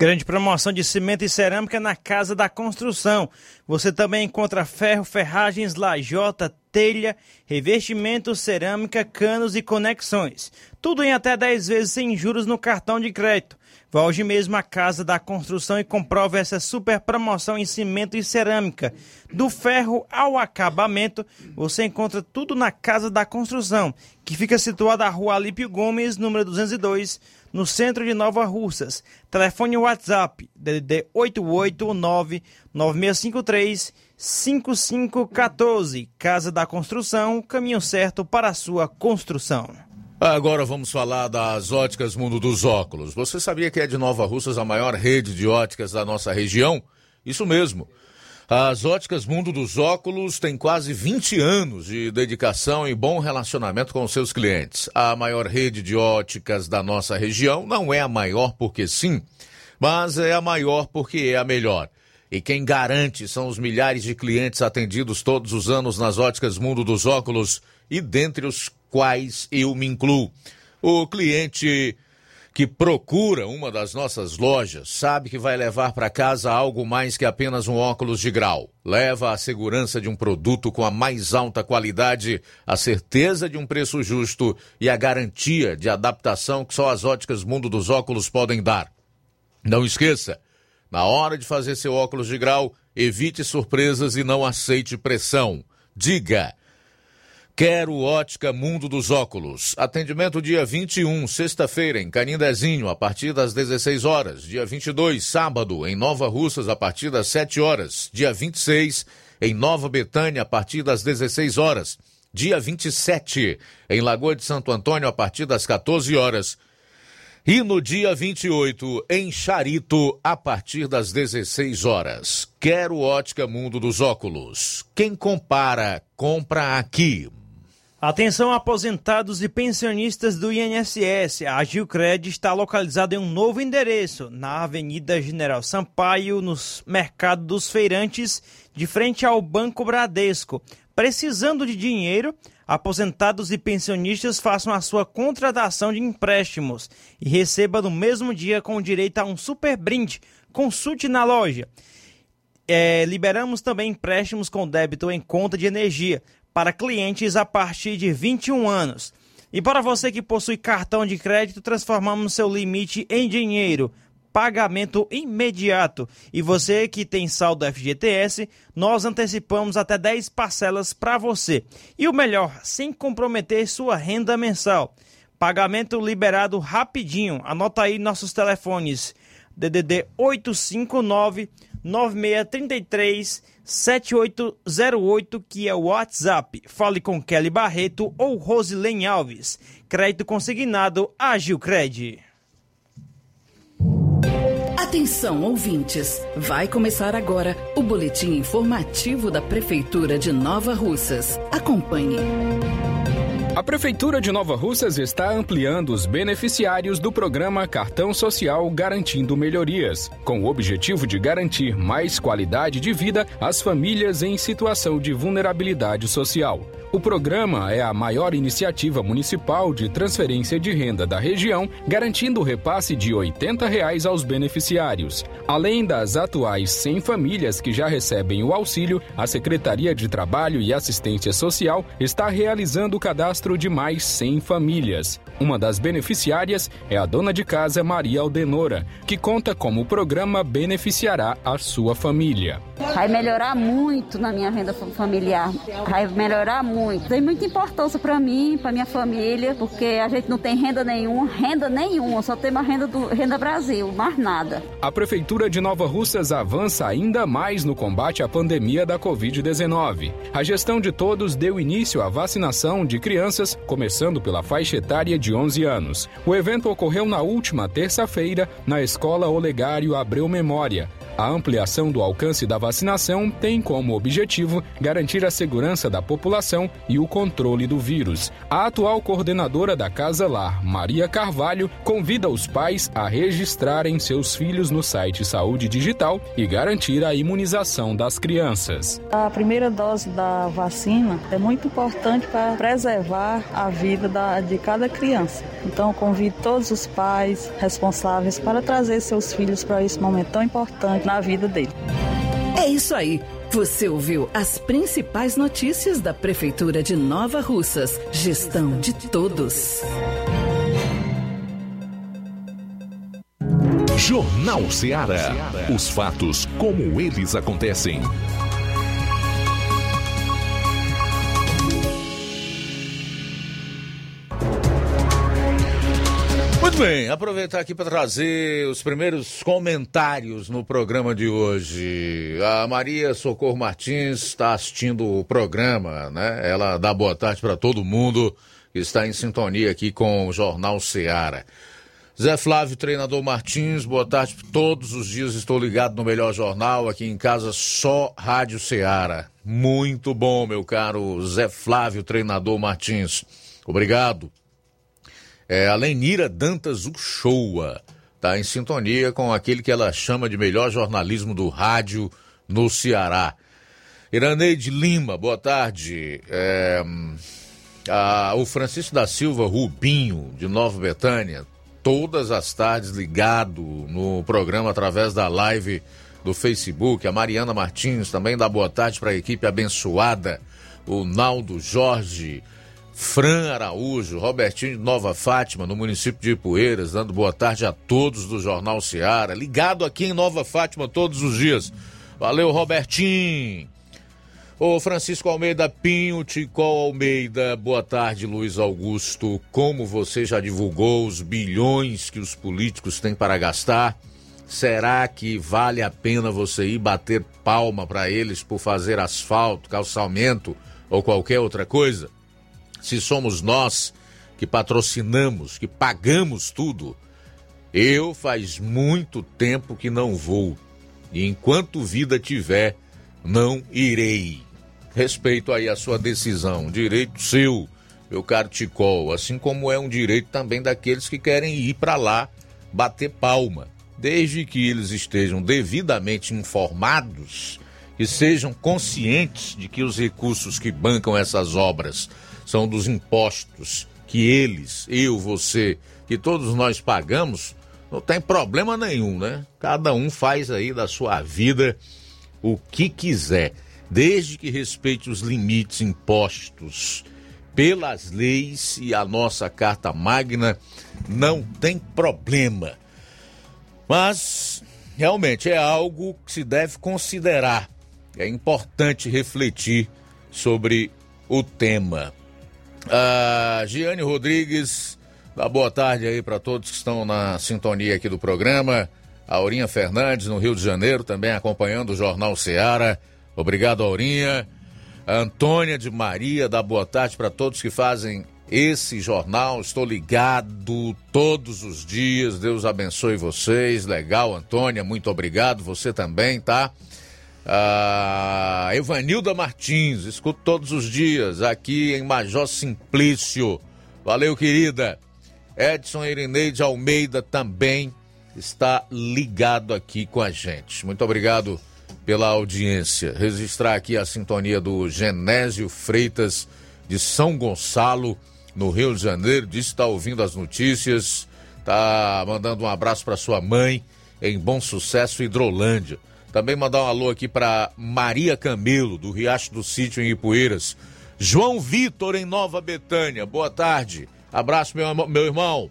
Grande promoção de cimento e cerâmica na Casa da Construção. Você também encontra ferro, ferragens, lajota, telha, revestimento, cerâmica, canos e conexões. Tudo em até 10 vezes sem juros no cartão de crédito. Vá hoje mesmo à Casa da Construção e comprove essa super promoção em cimento e cerâmica. Do ferro ao acabamento, você encontra tudo na Casa da Construção, que fica situada na Rua Alípio Gomes, número 202, no centro de Nova Russas. Telefone WhatsApp DDD 889 9653 5514. Casa da Construção, caminho certo para a sua construção. Agora vamos falar das óticas Mundo dos Óculos. Você sabia que é de Nova Russas a maior rede de óticas da nossa região? Isso mesmo. As óticas Mundo dos Óculos têm quase 20 anos de dedicação e bom relacionamento com seus clientes. A maior rede de óticas da nossa região não é a maior porque sim, mas é a maior porque é a melhor. E quem garante são os milhares de clientes atendidos todos os anos nas óticas Mundo dos Óculos e dentre os quais eu me incluo. O cliente que procura uma das nossas lojas sabe que vai levar para casa algo mais que apenas um óculos de grau. Leva a segurança de um produto com a mais alta qualidade, a certeza de um preço justo e a garantia de adaptação que só as óticas Mundo dos Óculos podem dar. Não esqueça, na hora de fazer seu óculos de grau, evite surpresas e não aceite pressão. Diga Quero Ótica Mundo dos Óculos. Atendimento dia 21, sexta-feira, em Canindezinho, a partir das 16 horas. Dia 22, sábado, em Nova Russas, a partir das 7 horas. Dia 26, em Nova Betânia, a partir das 16 horas. Dia 27, em Lagoa de Santo Antônio, a partir das 14 horas. E no dia 28, em Charito, a partir das 16 horas. Quero Ótica Mundo dos Óculos. Quem compara, compra aqui. Atenção aposentados e pensionistas do INSS. A Gilcred está localizada em um novo endereço, na Avenida General Sampaio, no Mercado dos Feirantes, de frente ao Banco Bradesco. Precisando de dinheiro, aposentados e pensionistas façam a sua contratação de empréstimos e receba no mesmo dia com direito a um super brinde. Consulte na loja. É, liberamos também empréstimos com débito em conta de energia para clientes a partir de 21 anos. E para você que possui cartão de crédito, transformamos seu limite em dinheiro. Pagamento imediato. E você que tem saldo FGTS, nós antecipamos até 10 parcelas para você. E o melhor, sem comprometer sua renda mensal. Pagamento liberado rapidinho. Anota aí nossos telefones: DDD 859 9633 7808, que é o WhatsApp. Fale com Kelly Barreto ou Rosilene Alves. Crédito consignado Agil Cred. Atenção, ouvintes! Vai começar agora o boletim informativo da Prefeitura de Nova Russas. Acompanhe. A Prefeitura de Nova Russas está ampliando os beneficiários do programa Cartão Social Garantindo Melhorias, com o objetivo de garantir mais qualidade de vida às famílias em situação de vulnerabilidade social. O programa é a maior iniciativa municipal de transferência de renda da região, garantindo o repasse de 80 reais aos beneficiários. Além das atuais 100 famílias que já recebem o auxílio, a Secretaria de Trabalho e Assistência Social está realizando o cadastro de mais 100 famílias. Uma das beneficiárias é a dona de casa Maria Aldenora, que conta como o programa beneficiará a sua família. Vai melhorar muito na minha renda familiar. Vai melhorar muito. Tem muita importância para mim, para minha família, porque a gente não tem renda nenhuma, renda nenhuma, só tem uma renda do Renda Brasil, mais nada. A Prefeitura de Nova Russas avança ainda mais no combate à pandemia da Covid-19. A gestão de todos deu início à vacinação de crianças, começando pela faixa etária de 11 anos. O evento ocorreu na última terça-feira na Escola Olegário Abreu Memória. A ampliação do alcance da vacinação tem como objetivo garantir a segurança da população e o controle do vírus. A atual coordenadora da Casa Lar, Maria Carvalho, convida os pais a registrarem seus filhos no site Saúde Digital e garantir a imunização das crianças. A primeira dose da vacina é muito importante para preservar a vida da, de cada criança. Então, convido todos os pais responsáveis para trazer seus filhos para esse momento tão importante na vida dele. É isso aí. Você ouviu as principais notícias da Prefeitura de Nova Russas. Gestão de todos. Jornal Ceará. Os fatos como eles acontecem. Bem, aproveitar aqui para trazer os primeiros comentários no programa de hoje. A Maria Socorro Martins está assistindo o programa, né? Ela dá boa tarde para todo mundo que está em sintonia aqui com o Jornal Seara. Zé Flávio, treinador Martins, boa tarde. Todos os dias estou ligado no melhor jornal, aqui em casa só Rádio Seara. Muito bom, meu caro Zé Flávio, treinador Martins. Obrigado. É, a Lenira Dantas Uchoa está em sintonia com aquele que ela chama de melhor jornalismo do rádio no Ceará. Iraneide Lima, boa tarde. É, a, o Francisco da Silva Rubinho, de Nova Betânia, todas as tardes ligado no programa através da live do Facebook. A Mariana Martins também dá boa tarde para a equipe abençoada. O Naldo Jorge. Fran Araújo, Robertinho de Nova Fátima, no município de Ipueiras, dando boa tarde a todos do Jornal Seara, ligado aqui em Nova Fátima todos os dias. Valeu, Robertinho. Ô Francisco Almeida Pinho, Ticol Almeida, boa tarde, Luiz Augusto. Como você já divulgou os bilhões que os políticos têm para gastar, será que vale a pena você ir bater palma para eles por fazer asfalto, calçamento ou qualquer outra coisa? Se somos nós que patrocinamos, que pagamos tudo, eu faz muito tempo que não vou. E enquanto vida tiver, não irei. Respeito aí a sua decisão, direito seu, meu caro Ticol, assim como é um direito também daqueles que querem ir para lá bater palma, desde que eles estejam devidamente informados e sejam conscientes de que os recursos que bancam essas obras são dos impostos que eles, eu, você, que todos nós pagamos, não tem problema nenhum, né? Cada um faz aí da sua vida o que quiser, desde que respeite os limites impostos pelas leis e a nossa Carta Magna, não tem problema. Mas realmente é algo que se deve considerar. É importante refletir sobre o tema. Ah, Giane Rodrigues, dá boa tarde aí para todos que estão na sintonia aqui do programa. Aurinha Fernandes, no Rio de Janeiro, também acompanhando o Jornal Seara. Obrigado, Aurinha. Antônia de Maria, dá boa tarde para todos que fazem esse jornal. Estou ligado todos os dias. Deus abençoe vocês. Legal, Antônia, muito obrigado. Você também, tá? A Evanilda Martins, escuto todos os dias aqui em Major Simplício. Valeu, querida. Edson Irineide Almeida também está ligado aqui com a gente. Muito obrigado pela audiência. Registrar aqui a sintonia do Genésio Freitas de São Gonçalo, no Rio de Janeiro. Diz que está ouvindo as notícias, tá mandando um abraço para sua mãe em Bom Sucesso, Hidrolândia. Também mandar um alô aqui para Maria Camelo, do Riacho do Sítio, em Ipueiras. João Vitor, em Nova Betânia. Boa tarde. Abraço, meu, meu irmão.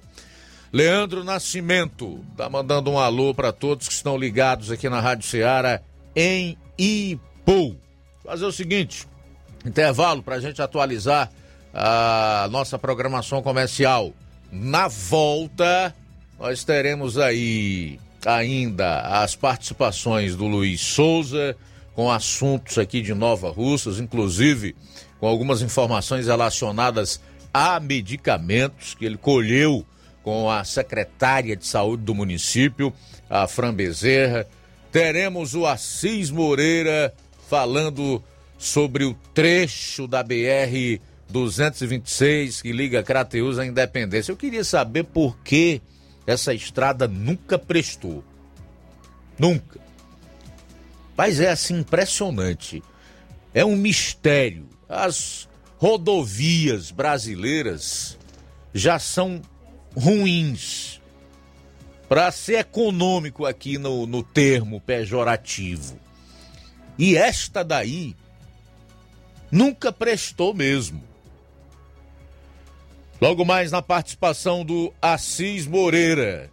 Leandro Nascimento, tá mandando um alô para todos que estão ligados aqui na Rádio Ceará em Ipu. Fazer o seguinte, intervalo para a gente atualizar a nossa programação comercial. Na volta, nós teremos aí ainda as participações do Luiz Souza com assuntos aqui de Nova Russas, inclusive com algumas informações relacionadas a medicamentos que ele colheu com a secretária de saúde do município, a Fran Bezerra. Teremos o Assis Moreira falando sobre o trecho da BR 226 que liga Crateus à Independência. Eu queria saber por que essa estrada nunca prestou. Nunca. Mas é assim impressionante. É um mistério. As rodovias brasileiras já são ruins. Para ser econômico aqui no, no termo pejorativo. E esta daí nunca prestou mesmo. Logo mais na participação do Assis Moreira.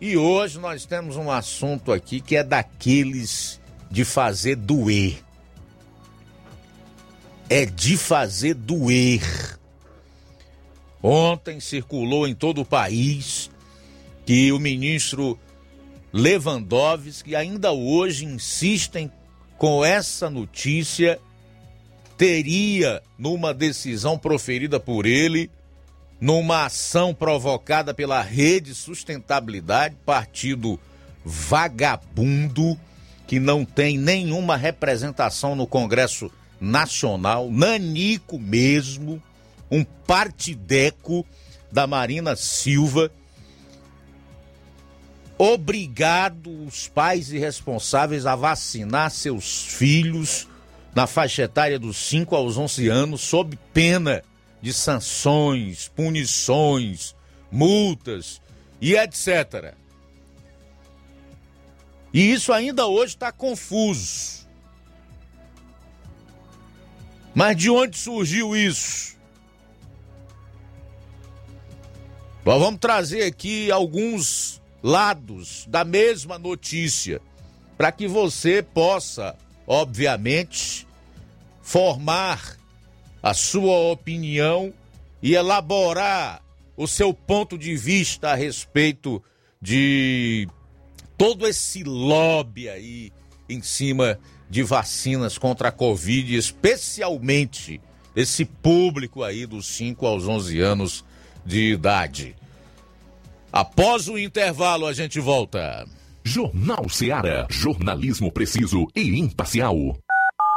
E hoje nós temos um assunto aqui que é daqueles de fazer doer. É de fazer doer. Ontem circulou em todo o país que o ministro Lewandowski ainda hoje insistem com essa notícia teria numa decisão proferida por ele numa ação provocada pela Rede Sustentabilidade, partido vagabundo que não tem nenhuma representação no Congresso Nacional, nanico mesmo, um partideco da Marina Silva, obrigado os pais irresponsáveis a vacinar seus filhos na faixa etária dos 5 aos 11 anos, sob pena de sanções, punições, multas e etc. E isso ainda hoje está confuso. Mas de onde surgiu isso? Nós vamos trazer aqui alguns lados da mesma notícia para que você possa, obviamente, formar a sua opinião e elaborar o seu ponto de vista a respeito de todo esse lobby aí em cima de vacinas contra a Covid, especialmente esse público aí dos 5 aos 11 anos de idade. Após o intervalo, a gente volta. Jornal Seara. Jornalismo preciso e imparcial.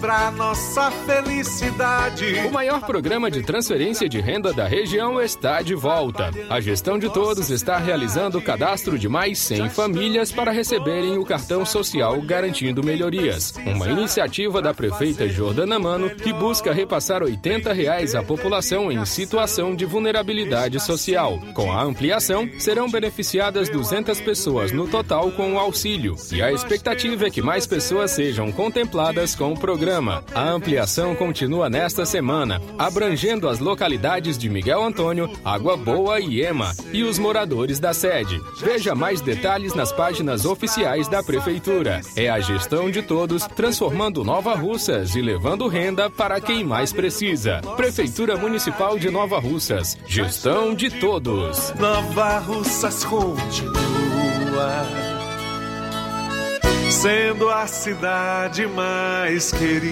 pra nossa felicidade. O maior programa de transferência de renda da região está de volta. A gestão de todos está realizando o cadastro de mais 100 famílias para receberem o cartão social garantindo melhorias. Uma iniciativa da prefeita Jordana Mano que busca repassar 80 reais à população em situação de vulnerabilidade social. Com a ampliação, serão beneficiadas 200 pessoas no total com o auxílio. E a expectativa é que mais pessoas sejam contempladas com o programa. A ampliação continua nesta semana, abrangendo as localidades de Miguel Antônio, Água Boa e Ema e os moradores da sede. Veja mais detalhes nas páginas oficiais da Prefeitura. É a gestão de todos, transformando Nova Russas e levando renda para quem mais precisa. Prefeitura Municipal de Nova Russas. Gestão de todos. Nova Russas continua sendo a cidade mais querida.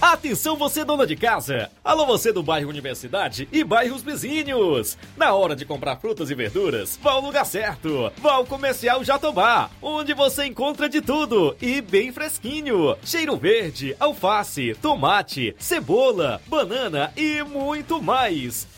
Atenção você dona de casa! Alô você do bairro Universidade e bairros vizinhos! Na hora de comprar frutas e verduras, vá ao lugar certo! Vá ao Comercial Jatobá, onde você encontra de tudo e bem fresquinho! Cheiro verde, alface, tomate, cebola, banana e muito mais!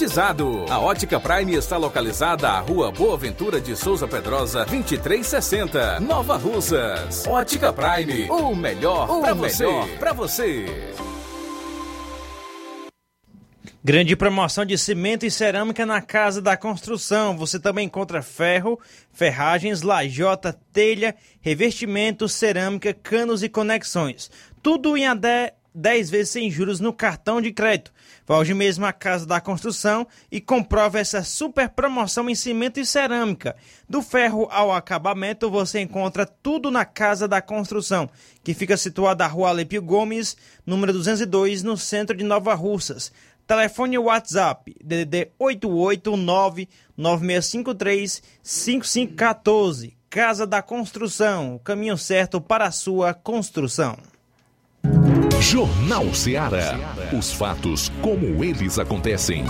A Ótica Prime está localizada à Rua Boa Ventura de Souza Pedrosa, 2360, Nova Russas. Ótica Prime, o melhor para você. Para você. Grande promoção de cimento e cerâmica na Casa da Construção. Você também encontra ferro, ferragens, lajota, telha, revestimento, cerâmica, canos e conexões. Tudo em até 10 vezes sem juros no cartão de crédito. Vá hoje mesmo à Casa da Construção e comprove essa super promoção em cimento e cerâmica. Do ferro ao acabamento, você encontra tudo na Casa da Construção, que fica situada na Rua Alípio Gomes, número 202, no centro de Nova Russas. Telefone WhatsApp DDD 889 9653 5514. Casa da Construção, o caminho certo para a sua construção. Jornal Ceará. Os fatos como eles acontecem.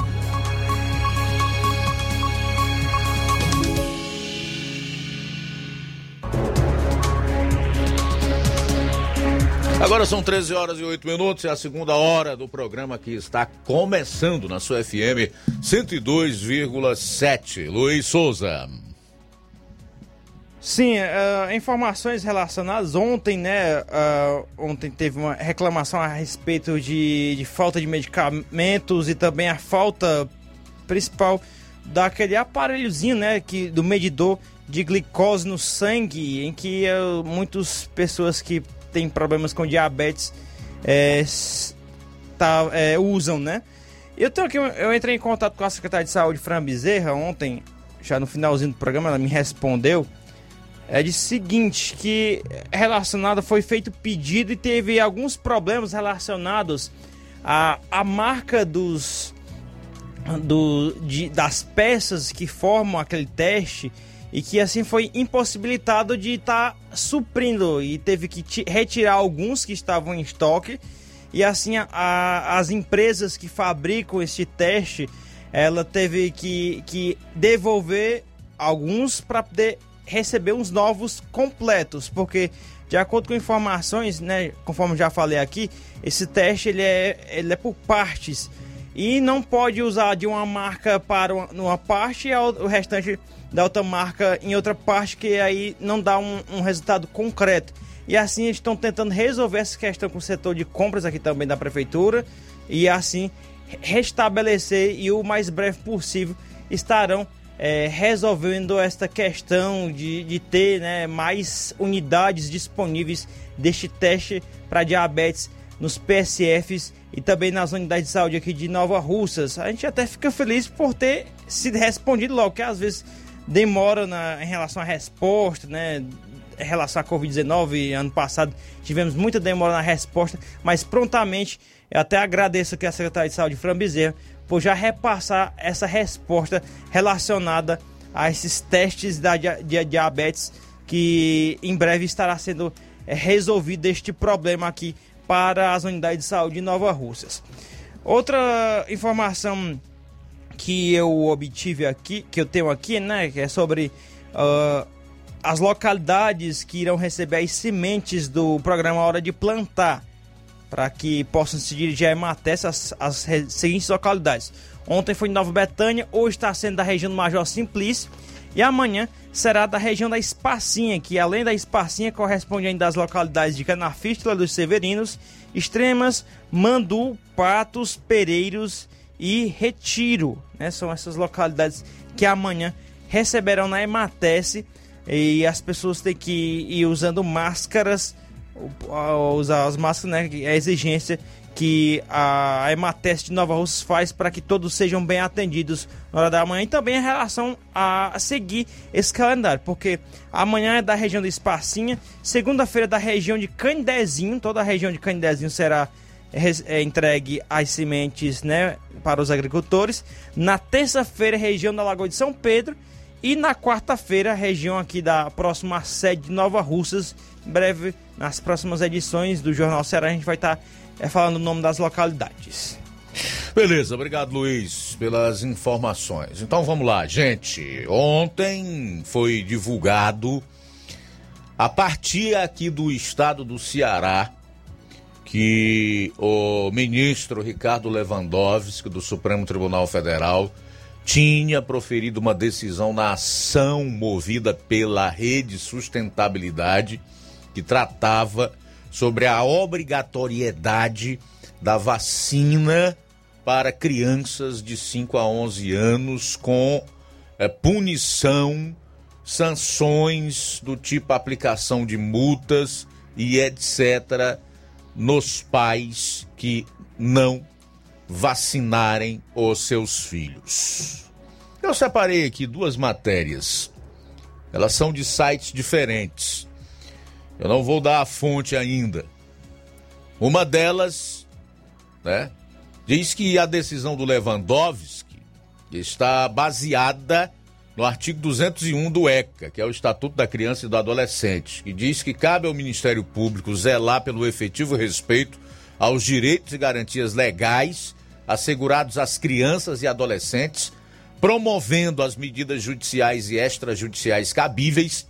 Agora são 13 horas e 8 minutos, é a segunda hora do programa que está começando na sua FM 102,7. Luiz Souza. Sim, uh, informações relacionadas. Ontem, né? Uh, ontem teve uma reclamação a respeito de, de, falta de medicamentos e também a falta principal daquele aparelhozinho, né? Que, do medidor de glicose no sangue, em que uh, muitas pessoas que têm problemas com diabetes é, tá, é, usam, né? Eu tenho aqui, eu entrei em contato com a secretária de saúde, Fran Bezerra, ontem, já no finalzinho do programa, ela me respondeu. É de seguinte, que relacionado, foi feito pedido e teve alguns problemas relacionados à, à marca dos do, de, das peças que formam aquele teste e que assim foi impossibilitado de estar tá suprindo e teve que retirar alguns que estavam em estoque e assim a, a, as empresas que fabricam este teste ela teve que, que devolver alguns para poder receber uns novos completos porque de acordo com informações né conforme já falei aqui esse teste ele é, ele é por partes e não pode usar de uma marca para uma, uma parte e o restante da outra marca em outra parte, que aí não dá um, um resultado concreto. E assim eles estão tentando resolver essa questão com o setor de compras aqui também da prefeitura e assim restabelecer e o mais breve possível estarão é, resolvendo esta questão de, de ter né, mais unidades disponíveis deste teste para diabetes nos PSFs e também nas unidades de saúde aqui de Nova Russas. A gente até fica feliz por ter sido respondido logo, que às vezes demora na, em relação à resposta, né? Em relação à Covid-19, ano passado tivemos muita demora na resposta, mas prontamente eu até agradeço aqui a Secretaria de Saúde, Fran Bezerra, por já repassar essa resposta relacionada a esses testes da de diabetes que em breve estará sendo é, resolvido este problema aqui para as unidades de saúde de Nova Russas. Outra informação que eu obtive aqui, que eu tenho aqui, né, que é sobre uh, as localidades que irão receber as sementes do programa Hora de Plantar, para que possam se dirigir a Emates as, as seguintes localidades. Ontem foi em Nova Betânia, hoje está sendo da região do Major Simplício e amanhã será da região da Espacinha, que além da Espacinha corresponde ainda às localidades de Canafístula dos Severinos, Extremas, Mandu, Patos, Pereiros e Retiro. Né? São essas localidades que amanhã receberão na Ematece e as pessoas têm que ir usando máscaras, usar as máscaras, né? É a exigência que a Emateste de Nova Rússia faz para que todos sejam bem atendidos na hora da manhã e também em relação a seguir esse calendário, porque amanhã é da região do Espacinha, segunda-feira é da região de Candezinho, toda a região de Candezinho será é, entregue as sementes né, para os agricultores, na terça-feira região da Lagoa de São Pedro e na quarta-feira região aqui da próxima sede de Nova Russas, em breve nas próximas edições do Jornal Ceará a gente vai estar é falando o nome das localidades. Beleza, obrigado Luiz pelas informações. Então vamos lá, gente. Ontem foi divulgado a partir aqui do estado do Ceará que o ministro Ricardo Lewandowski do Supremo Tribunal Federal tinha proferido uma decisão na ação movida pela Rede Sustentabilidade que tratava sobre a obrigatoriedade da vacina para crianças de 5 a 11 anos com é, punição, sanções do tipo aplicação de multas e etc. nos pais que não vacinarem os seus filhos. Eu separei aqui duas matérias. Elas são de sites diferentes. Eu não vou dar a fonte ainda. Uma delas, né, diz que a decisão do Lewandowski está baseada no artigo 201 do ECA, que é o Estatuto da Criança e do Adolescente, que diz que cabe ao Ministério Público zelar pelo efetivo respeito aos direitos e garantias legais assegurados às crianças e adolescentes, promovendo as medidas judiciais e extrajudiciais cabíveis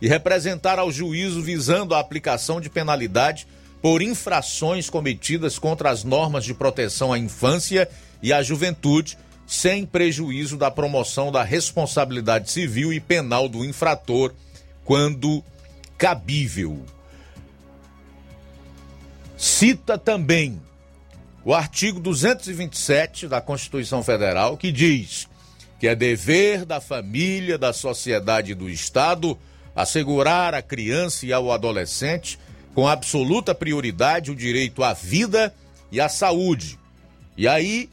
e representar ao juízo visando a aplicação de penalidade por infrações cometidas contra as normas de proteção à infância e à juventude, sem prejuízo da promoção da responsabilidade civil e penal do infrator, quando cabível. Cita também o artigo 227 da Constituição Federal, que diz que é dever da família, da sociedade e do Estado assegurar à criança e ao adolescente, com absoluta prioridade, o direito à vida e à saúde. E aí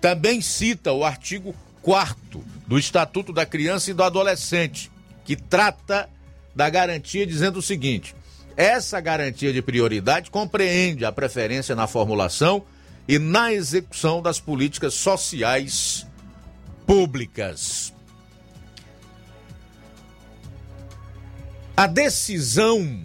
também cita o artigo 4 do Estatuto da Criança e do Adolescente, que trata da garantia dizendo o seguinte: essa garantia de prioridade compreende a preferência na formulação e na execução das políticas sociais públicas. A decisão,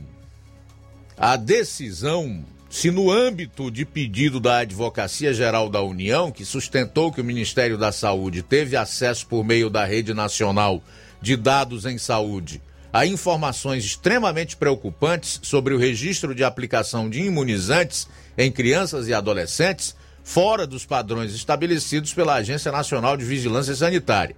a decisão, se no âmbito de pedido da Advocacia Geral da União, que sustentou que o Ministério da Saúde teve acesso por meio da Rede Nacional de Dados em Saúde a informações extremamente preocupantes sobre o registro de aplicação de imunizantes em crianças e adolescentes fora dos padrões estabelecidos pela Agência Nacional de Vigilância Sanitária.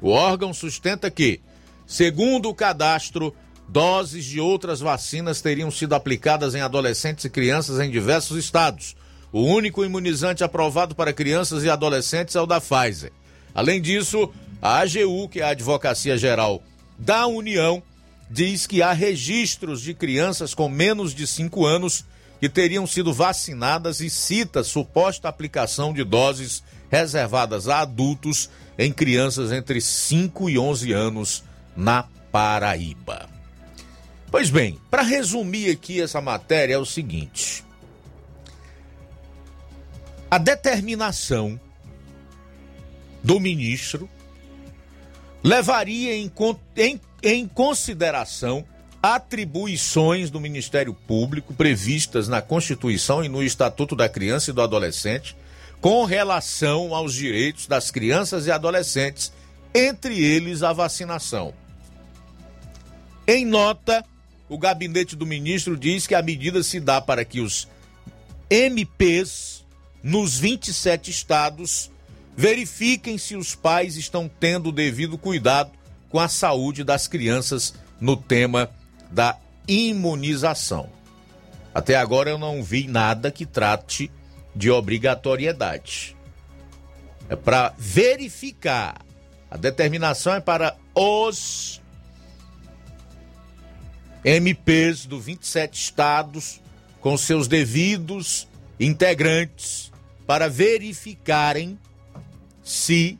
O órgão sustenta que, segundo o cadastro, doses de outras vacinas teriam sido aplicadas em adolescentes e crianças em diversos estados. O único imunizante aprovado para crianças e adolescentes é o da Pfizer. Além disso, a AGU, que é a Advocacia Geral da União, diz que há registros de crianças com menos de 5 anos que teriam sido vacinadas e cita suposta aplicação de doses reservadas a adultos em crianças entre 5 e 11 anos na Paraíba. Pois bem, para resumir aqui essa matéria é o seguinte: a determinação do ministro levaria em, em, em consideração atribuições do Ministério Público previstas na Constituição e no Estatuto da Criança e do Adolescente com relação aos direitos das crianças e adolescentes, entre eles a vacinação. Em nota, o gabinete do ministro diz que a medida se dá para que os MPs nos 27 estados verifiquem se os pais estão tendo o devido cuidado com a saúde das crianças no tema da imunização. Até agora eu não vi nada que trate de obrigatoriedade. É para verificar. A determinação é para os MPs do 27 estados com seus devidos integrantes para verificarem se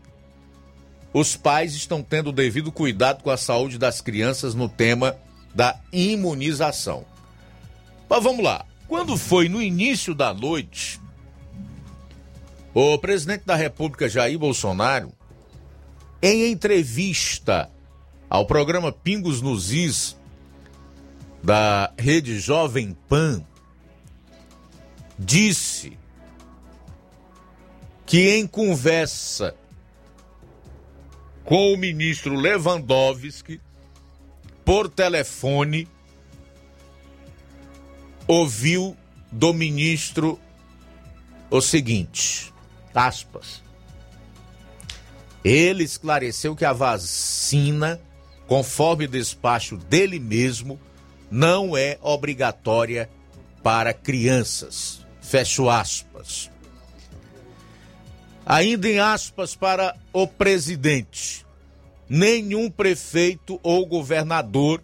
os pais estão tendo o devido cuidado com a saúde das crianças no tema da imunização. Mas vamos lá. Quando foi no início da noite, o presidente da República, Jair Bolsonaro, em entrevista ao programa Pingos nos Is, da rede Jovem Pan, disse que em conversa com o ministro Lewandowski, por telefone, ouviu do ministro o seguinte, aspas, ele esclareceu que a vacina, conforme despacho dele mesmo, não é obrigatória para crianças. Fecho aspas. Ainda em aspas para o presidente nenhum prefeito ou governador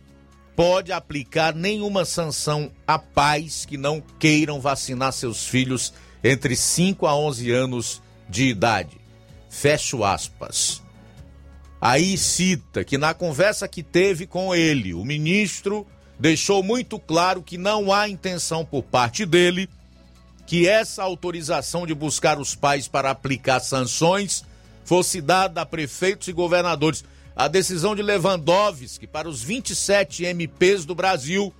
pode aplicar nenhuma sanção a pais que não queiram vacinar seus filhos entre 5 a 11 anos de idade. Fecho aspas. Aí cita que na conversa que teve com ele, o ministro deixou muito claro que não há intenção por parte dele que essa autorização de buscar os pais para aplicar sanções fosse dada a prefeitos e governadores a decisão de Lewandowski para os 27 MPs do Brasil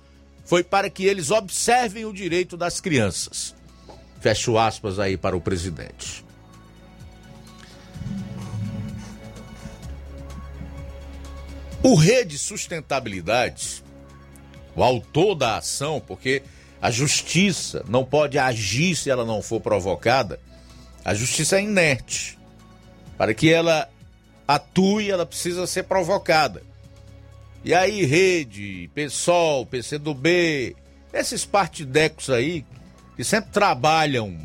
foi para que eles observem o direito das crianças. Fecho aspas aí para o presidente. O Rede Sustentabilidade, o autor da ação, porque a justiça não pode agir se ela não for provocada, a justiça é inerte. Para que ela atue, ela precisa ser provocada. E aí, rede, PSOL, PCdoB, esses partidecos aí, que sempre trabalham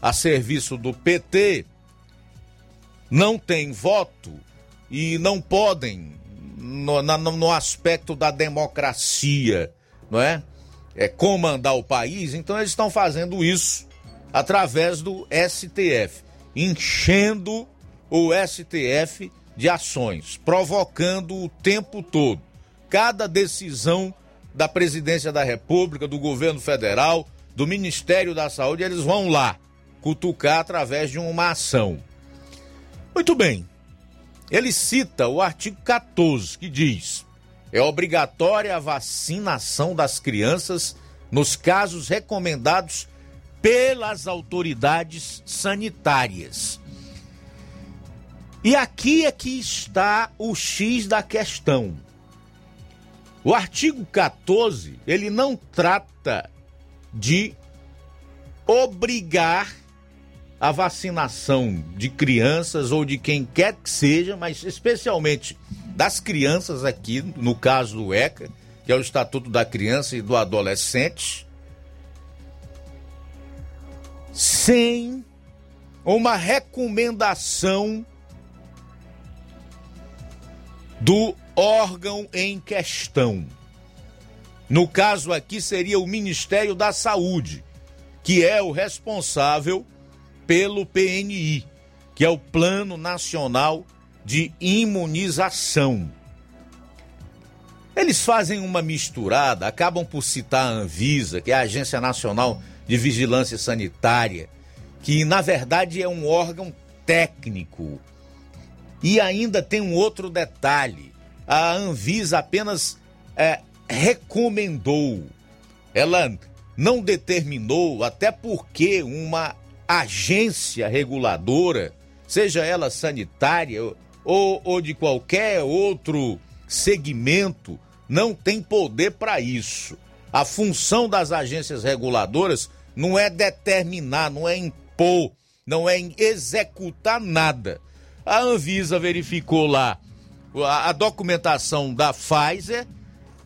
a serviço do PT, não têm voto e não podem, no, na, no aspecto da democracia, não é? é? Comandar o país, então eles estão fazendo isso através do STF. enchendo o STF de ações, provocando o tempo todo. Cada decisão da presidência da República, do governo federal, do Ministério da Saúde, eles vão lá cutucar através de uma ação. Muito bem. Ele cita o artigo 14, que diz: é obrigatória a vacinação das crianças nos casos recomendados pelas autoridades sanitárias. E aqui é que está o X da questão. O artigo 14, ele não trata de obrigar a vacinação de crianças ou de quem quer que seja, mas especialmente das crianças aqui, no caso do ECA, que é o Estatuto da Criança e do Adolescente, sem uma recomendação do órgão em questão. No caso aqui seria o Ministério da Saúde, que é o responsável pelo PNI, que é o Plano Nacional de Imunização. Eles fazem uma misturada, acabam por citar a Anvisa, que é a Agência Nacional de Vigilância Sanitária, que na verdade é um órgão técnico. E ainda tem um outro detalhe: a Anvisa apenas é, recomendou, ela não determinou, até porque uma agência reguladora, seja ela sanitária ou, ou de qualquer outro segmento, não tem poder para isso. A função das agências reguladoras não é determinar, não é impor, não é executar nada. A Anvisa verificou lá a, a documentação da Pfizer,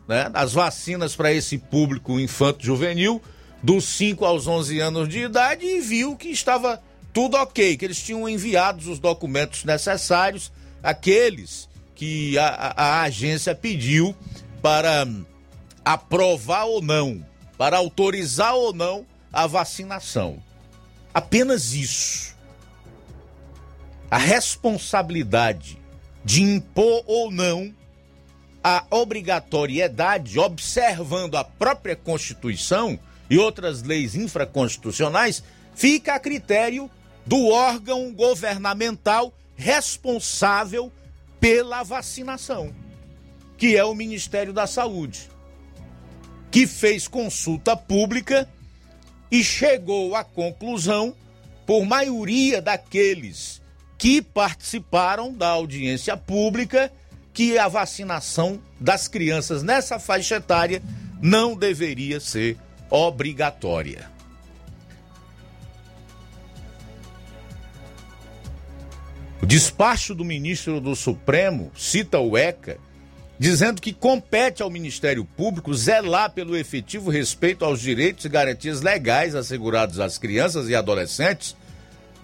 né, as vacinas para esse público infanto-juvenil, dos 5 aos 11 anos de idade, e viu que estava tudo ok, que eles tinham enviado os documentos necessários, aqueles que a, a, a agência pediu para aprovar ou não, para autorizar ou não a vacinação. Apenas isso. A responsabilidade de impor ou não a obrigatoriedade, observando a própria Constituição e outras leis infraconstitucionais, fica a critério do órgão governamental responsável pela vacinação, que é o Ministério da Saúde, que fez consulta pública e chegou à conclusão, por maioria daqueles que participaram da audiência pública, que a vacinação das crianças nessa faixa etária não deveria ser obrigatória. O despacho do ministro do Supremo cita o ECA dizendo que compete ao Ministério Público zelar pelo efetivo respeito aos direitos e garantias legais assegurados às crianças e adolescentes,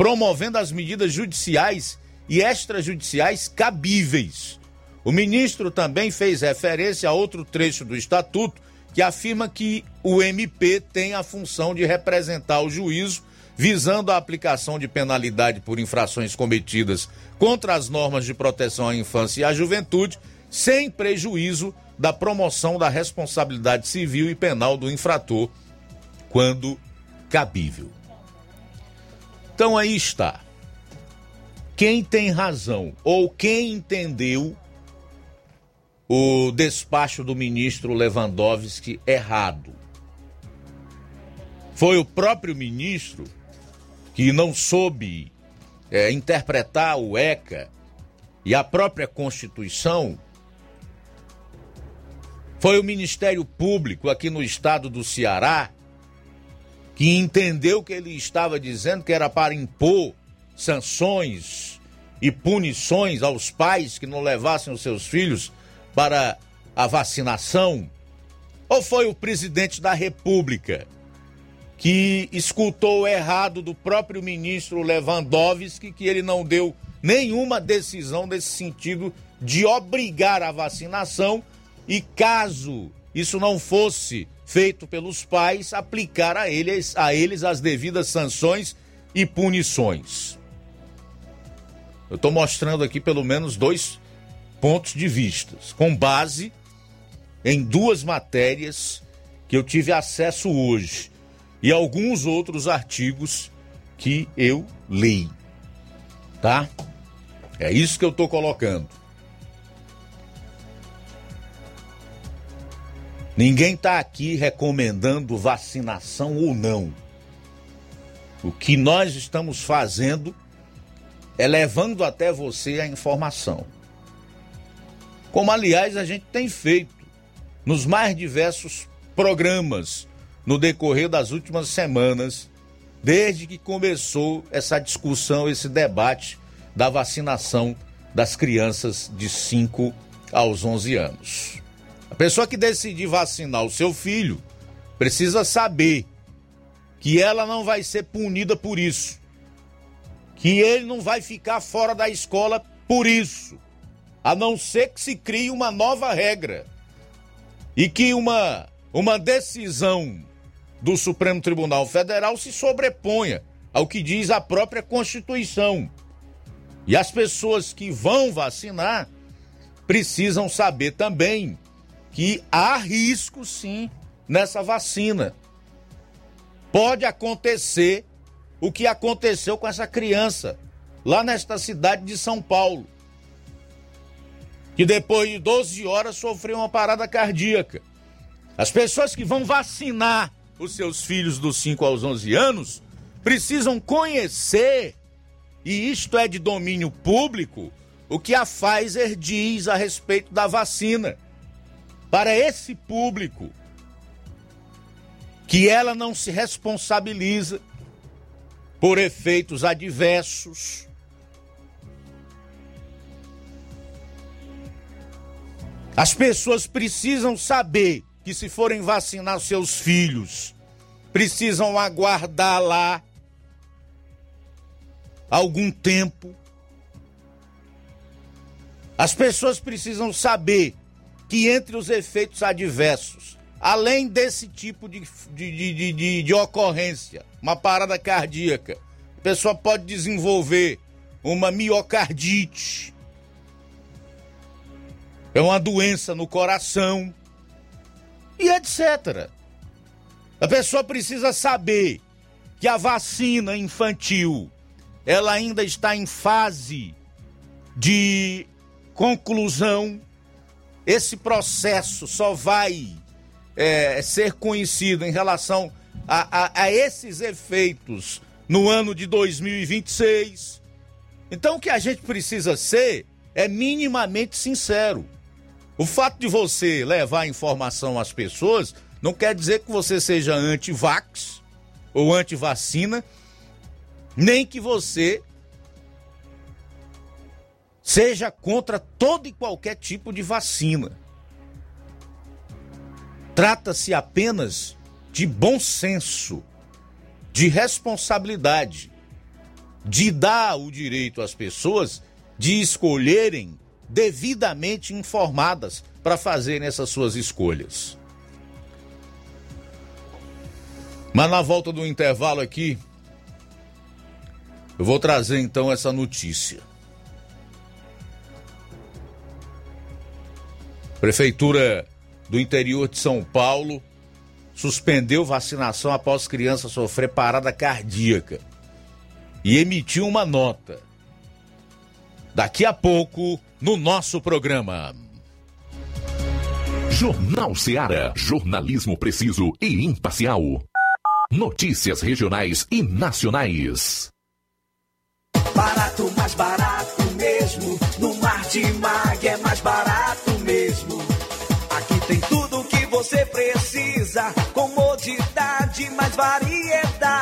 promovendo as medidas judiciais e extrajudiciais cabíveis. O ministro também fez referência a outro trecho do estatuto que afirma que o MP tem a função de representar o juízo visando a aplicação de penalidade por infrações cometidas contra as normas de proteção à infância e à juventude sem prejuízo da promoção da responsabilidade civil e penal do infrator, quando cabível. Então aí está. Quem tem razão ou quem entendeu o despacho do ministro Lewandowski errado? Foi o próprio ministro que não soube é, interpretar o ECA e a própria Constituição foi o Ministério Público aqui no estado do Ceará que entendeu que ele estava dizendo que era para impor sanções e punições aos pais que não levassem os seus filhos para a vacinação? Ou foi o presidente da República que escutou errado do próprio ministro Lewandowski que ele não deu nenhuma decisão nesse sentido de obrigar a vacinação e caso isso não fosse feito pelos pais, aplicar a eles, a eles as devidas sanções e punições. Eu estou mostrando aqui pelo menos dois pontos de vista, com base em duas matérias que eu tive acesso hoje e alguns outros artigos que eu li. Tá? É isso que eu estou colocando. Ninguém está aqui recomendando vacinação ou não. O que nós estamos fazendo é levando até você a informação. Como, aliás, a gente tem feito nos mais diversos programas no decorrer das últimas semanas, desde que começou essa discussão, esse debate da vacinação das crianças de 5 aos 11 anos. A pessoa que decidir vacinar o seu filho precisa saber que ela não vai ser punida por isso, que ele não vai ficar fora da escola por isso, a não ser que se crie uma nova regra. E que uma, uma decisão do Supremo Tribunal Federal se sobreponha ao que diz a própria Constituição. E as pessoas que vão vacinar precisam saber também que há risco sim nessa vacina. Pode acontecer o que aconteceu com essa criança lá nesta cidade de São Paulo, que depois de 12 horas sofreu uma parada cardíaca. As pessoas que vão vacinar os seus filhos dos 5 aos 11 anos precisam conhecer, e isto é de domínio público, o que a Pfizer diz a respeito da vacina. Para esse público, que ela não se responsabiliza por efeitos adversos. As pessoas precisam saber que se forem vacinar seus filhos, precisam aguardar lá algum tempo. As pessoas precisam saber que entre os efeitos adversos, além desse tipo de, de, de, de, de ocorrência, uma parada cardíaca, a pessoa pode desenvolver uma miocardite, é uma doença no coração e etc. A pessoa precisa saber que a vacina infantil ela ainda está em fase de conclusão. Esse processo só vai é, ser conhecido em relação a, a, a esses efeitos no ano de 2026. Então, o que a gente precisa ser é minimamente sincero. O fato de você levar informação às pessoas não quer dizer que você seja anti-vax ou anti-vacina, nem que você seja contra todo e qualquer tipo de vacina. Trata-se apenas de bom senso, de responsabilidade, de dar o direito às pessoas de escolherem devidamente informadas para fazerem essas suas escolhas. Mas na volta do intervalo aqui, eu vou trazer então essa notícia. Prefeitura do interior de São Paulo suspendeu vacinação após criança sofrer parada cardíaca e emitiu uma nota. Daqui a pouco, no nosso programa. Jornal Seara. Jornalismo preciso e imparcial. Notícias regionais e nacionais. Barato, mais barato mesmo. No Mar de Mag é mais barato você precisa. Comodidade, mais variedade.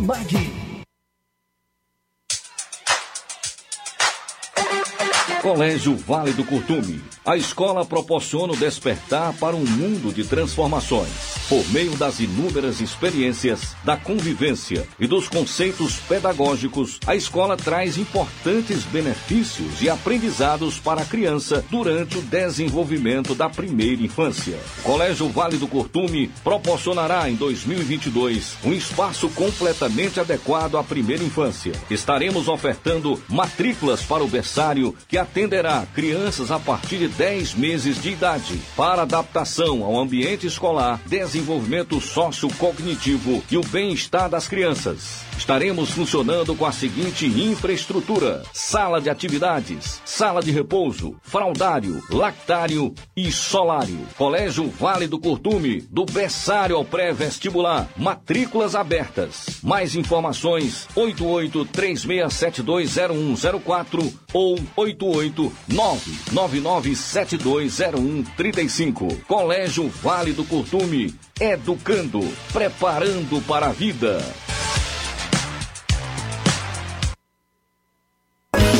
Martimag. Colégio Vale do Curtume. A escola proporciona o despertar para um mundo de transformações. Por meio das inúmeras experiências, da convivência e dos conceitos pedagógicos, a escola traz importantes benefícios e aprendizados para a criança durante o desenvolvimento da primeira infância. Colégio Vale do Curtume proporcionará em 2022 um espaço completamente adequado à primeira infância. Estaremos ofertando matrículas para o berçário que atenderá crianças a partir de 10 meses de idade para adaptação ao ambiente escolar, desenvolvimento sociocognitivo e o bem-estar das crianças. Estaremos funcionando com a seguinte infraestrutura: sala de atividades, sala de repouso, fraldário, lactário e solário. Colégio Vale do Curtume, do berçário ao pré-vestibular. Matrículas abertas. Mais informações: 8836720104 ou 88999720135. Colégio Vale do Curtume, educando, preparando para a vida.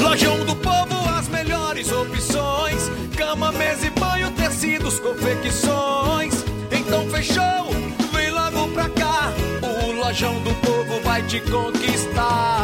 Lojão do Povo, as melhores opções: cama, mesa e banho, tecidos, confecções. Então fechou, vem logo pra cá. O Lojão do Povo vai te conquistar.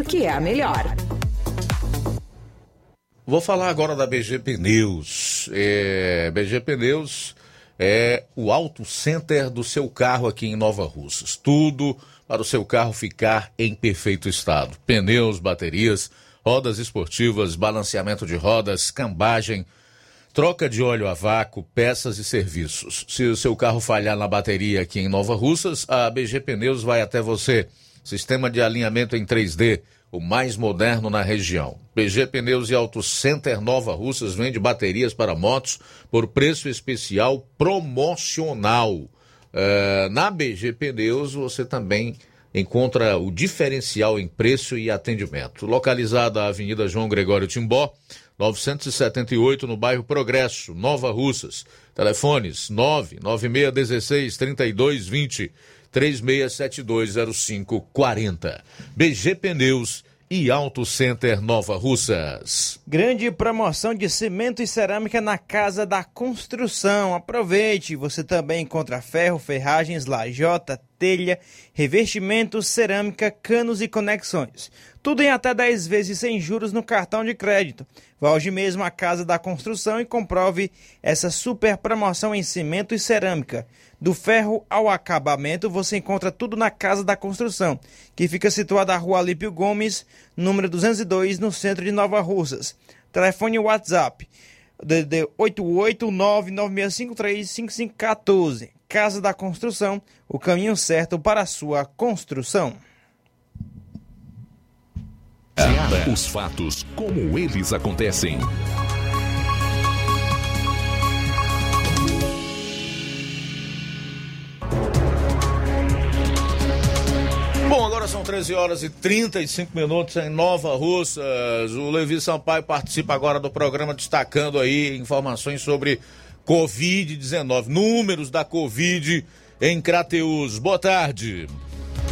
porque é a melhor. Vou falar agora da BG Pneus. É, BG Pneus é o auto center do seu carro aqui em Nova Russas. Tudo para o seu carro ficar em perfeito estado. Pneus, baterias, rodas esportivas, balanceamento de rodas, cambagem, troca de óleo a vácuo, peças e serviços. Se o seu carro falhar na bateria aqui em Nova Russas, a BG Pneus vai até você. Sistema de alinhamento em 3D, o mais moderno na região. BG Pneus e Auto Center Nova Russas vende baterias para motos por preço especial promocional. É, na BG Pneus você também encontra o diferencial em preço e atendimento. Localizada a Avenida João Gregório Timbó, 978, no bairro Progresso, Nova Russas. Telefones 99616 3220 36720540. BG Pneus e Auto Center Nova Russas. Grande promoção de cimento e cerâmica na Casa da Construção. Aproveite! Você também encontra ferro, ferragens, lajota, telha, revestimentos, cerâmica, canos e conexões. Tudo em até 10 vezes sem juros no cartão de crédito. Vá hoje mesmo à Casa da Construção e comprove essa super promoção em cimento e cerâmica. Do ferro ao acabamento, você encontra tudo na Casa da Construção, que fica situada na Rua Alípio Gomes, número 202, no centro de Nova Russas. Telefone WhatsApp DD 88996535514. Casa da Construção, o caminho certo para a sua construção. Os fatos como eles acontecem. Bom, agora são 13 horas e 35 minutos em Nova Russas. O Levi Sampaio participa agora do programa destacando aí informações sobre Covid-19, números da Covid em Crateus. Boa tarde.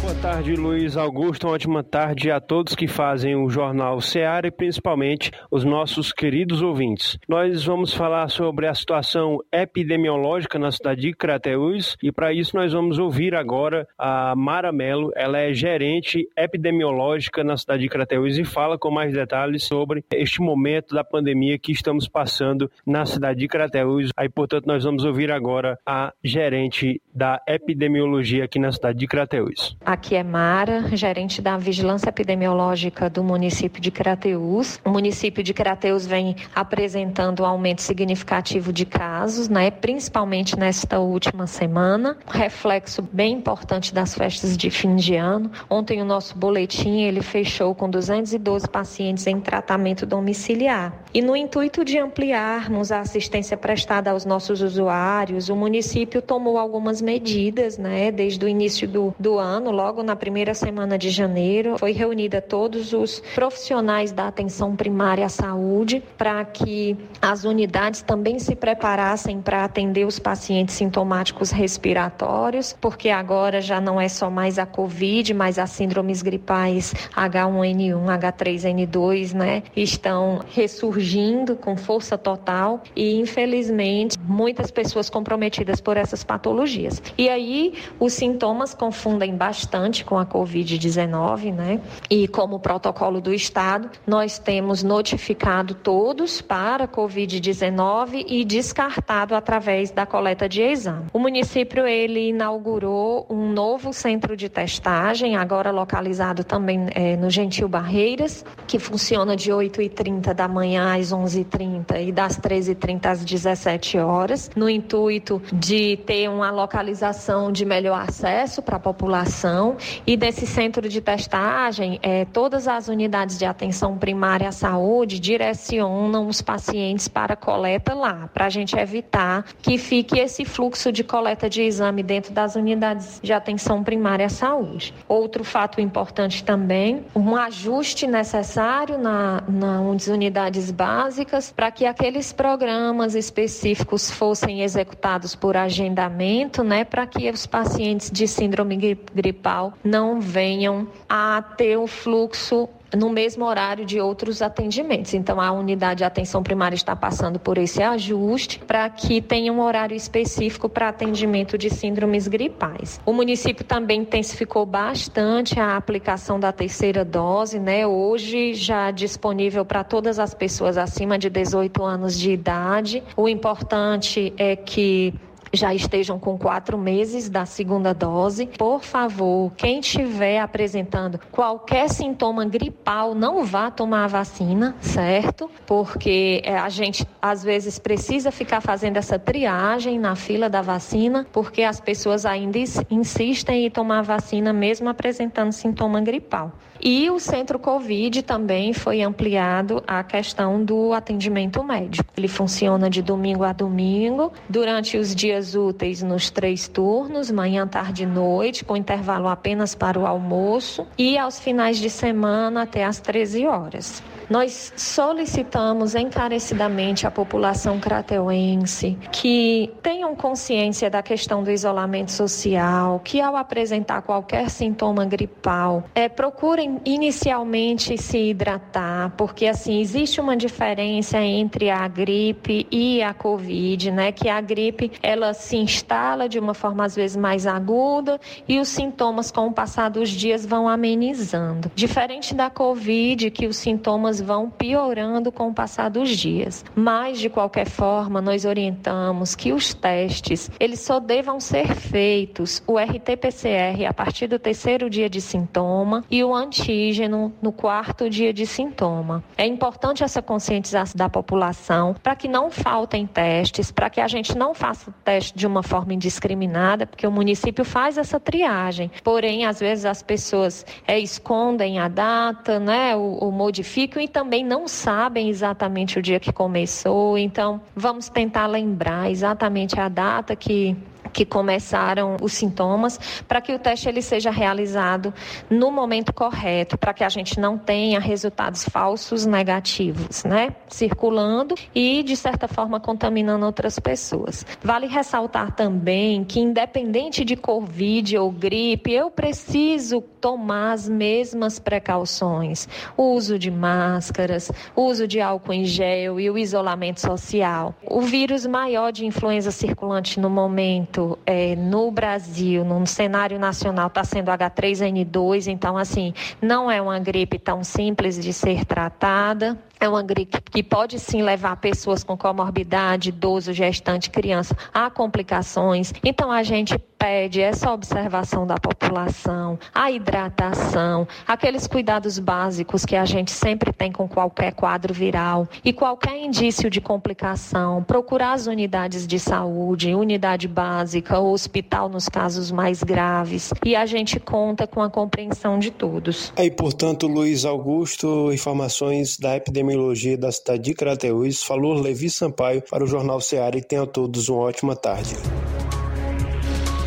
Boa tarde, Luiz Augusto. Uma ótima tarde a todos que fazem o Jornal Seara e principalmente os nossos queridos ouvintes. Nós vamos falar sobre a situação epidemiológica na cidade de Crateús e para isso nós vamos ouvir agora a Mara Mello. Ela é gerente epidemiológica na cidade de Crateús e fala com mais detalhes sobre este momento da pandemia que estamos passando na cidade de Crateús. Aí, portanto, nós vamos ouvir agora a gerente da epidemiologia aqui na cidade de Crateús. Aqui é Mara, gerente da Vigilância Epidemiológica do município de Crateús. O município de Crateús vem apresentando um aumento significativo de casos, né, principalmente nesta última semana, reflexo bem importante das festas de fim de ano. Ontem o nosso boletim ele fechou com 212 pacientes em tratamento domiciliar. E no intuito de ampliarmos a assistência prestada aos nossos usuários, o município tomou algumas medidas, né, desde o início do, do ano, logo na primeira semana de janeiro, foi reunida todos os profissionais da atenção primária à saúde para que as unidades também se preparassem para atender os pacientes sintomáticos respiratórios, porque agora já não é só mais a Covid, mas as síndromes gripais H1N1, H3N2, né, estão ressurgindo com força total e infelizmente muitas pessoas comprometidas por essas patologias. E aí os sintomas confundem bastante com a Covid-19, né? E como protocolo do Estado, nós temos notificado todos para a Covid-19 e descartado através da coleta de exame. O município ele inaugurou um novo centro de testagem, agora localizado também é, no Gentil Barreiras, que funciona de 8h30 da manhã às 11h30 e das 13h30 às 17 horas, no intuito de ter uma localização de melhor acesso para a população. E desse centro de testagem, é, todas as unidades de atenção primária à saúde direcionam os pacientes para coleta lá, para a gente evitar que fique esse fluxo de coleta de exame dentro das unidades de atenção primária à saúde. Outro fato importante também, um ajuste necessário na, nas unidades básicas para que aqueles programas específicos fossem executados por agendamento, né, para que os pacientes de síndrome gripal não venham a ter o fluxo no mesmo horário de outros atendimentos. Então, a unidade de atenção primária está passando por esse ajuste para que tenha um horário específico para atendimento de síndromes gripais. O município também intensificou bastante a aplicação da terceira dose, né? Hoje já disponível para todas as pessoas acima de 18 anos de idade. O importante é que já estejam com quatro meses da segunda dose. Por favor, quem estiver apresentando qualquer sintoma gripal, não vá tomar a vacina, certo? Porque é, a gente às vezes precisa ficar fazendo essa triagem na fila da vacina, porque as pessoas ainda insistem em tomar a vacina mesmo apresentando sintoma gripal. E o centro Covid também foi ampliado a questão do atendimento médico. Ele funciona de domingo a domingo, durante os dias úteis nos três turnos, manhã, tarde e noite, com intervalo apenas para o almoço, e aos finais de semana até às 13 horas. Nós solicitamos encarecidamente à população crateuense que tenham consciência da questão do isolamento social, que ao apresentar qualquer sintoma gripal, é, procurem inicialmente se hidratar, porque assim existe uma diferença entre a gripe e a Covid, né? Que a gripe ela se instala de uma forma às vezes mais aguda e os sintomas com o passar dos dias vão amenizando. Diferente da Covid, que os sintomas vão piorando com o passar dos dias. Mas de qualquer forma, nós orientamos que os testes, eles só devam ser feitos o RT-PCR a partir do terceiro dia de sintoma e o antígeno no quarto dia de sintoma. É importante essa conscientização da população para que não faltem testes, para que a gente não faça o teste de uma forma indiscriminada, porque o município faz essa triagem. Porém, às vezes as pessoas é, escondem a data, né, o, modificam e também não sabem exatamente o dia que começou. Então, vamos tentar lembrar exatamente a data que que começaram os sintomas, para que o teste ele seja realizado no momento correto, para que a gente não tenha resultados falsos negativos, né? Circulando e de certa forma contaminando outras pessoas. Vale ressaltar também que independente de covid ou gripe, eu preciso tomar as mesmas precauções: o uso de máscaras, o uso de álcool em gel e o isolamento social. O vírus maior de influenza circulante no momento é, no Brasil, no cenário nacional, está sendo H3N2, então, assim, não é uma gripe tão simples de ser tratada. É uma gripe que pode sim levar pessoas com comorbidade, idoso, gestante, criança a complicações. Então a gente pede essa observação da população, a hidratação, aqueles cuidados básicos que a gente sempre tem com qualquer quadro viral e qualquer indício de complicação, procurar as unidades de saúde, unidade básica, hospital nos casos mais graves. E a gente conta com a compreensão de todos. Aí, portanto, Luiz Augusto, informações da epidemia Epidemiologia da cidade de Crateús, falou Levi Sampaio para o Jornal Seara e tenham todos uma ótima tarde.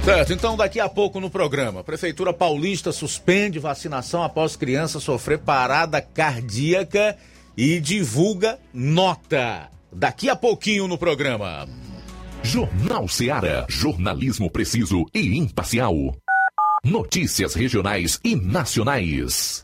Certo, então daqui a pouco no programa, Prefeitura Paulista suspende vacinação após criança sofrer parada cardíaca e divulga nota. Daqui a pouquinho no programa. Jornal Seara, jornalismo preciso e imparcial. Notícias regionais e nacionais.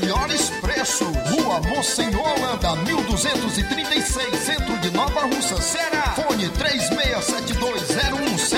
melhores preços. Rua Monsenhor Holanda, 1236, centro de Nova Russa, Ceará. Fone 36720179.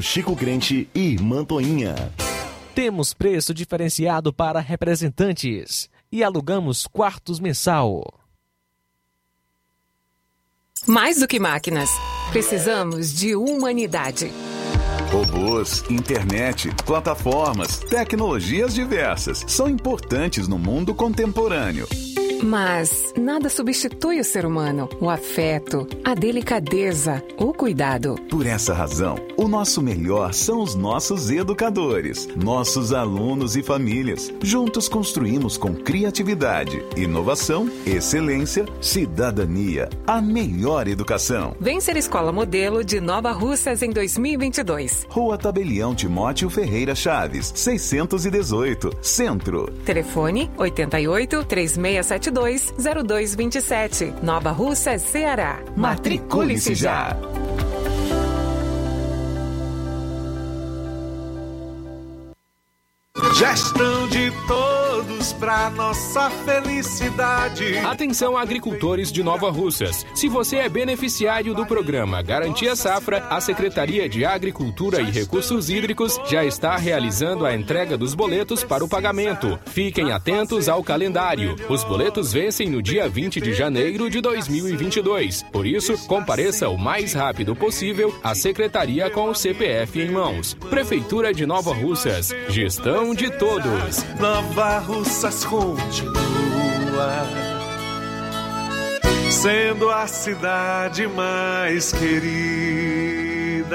Chico Crente e Mantoinha. Temos preço diferenciado para representantes e alugamos quartos mensal. Mais do que máquinas, precisamos de humanidade. Robôs, internet, plataformas, tecnologias diversas são importantes no mundo contemporâneo. Mas nada substitui o ser humano, o afeto, a delicadeza, o cuidado. Por essa razão, o nosso melhor são os nossos educadores, nossos alunos e famílias. Juntos construímos com criatividade, inovação, excelência, cidadania, a melhor educação. Vem ser escola modelo de Nova Russas em 2022. Rua Tabelião Timóteo Ferreira Chaves, 618, Centro. Telefone 88 3272 0227. Nova Russa, Ceará. Matricule-se já! Gestão de todos pra nossa felicidade. Atenção agricultores de Nova Russas. Se você é beneficiário do programa Garantia Safra, a Secretaria de Agricultura e Recursos Hídricos já está realizando a entrega dos boletos para o pagamento. Fiquem atentos ao calendário. Os boletos vencem no dia 20 de janeiro de 2022. Por isso, compareça o mais rápido possível à secretaria com o CPF em mãos. Prefeitura de Nova Russas. Gestão de todos. Nova Russas continua sendo a cidade mais querida.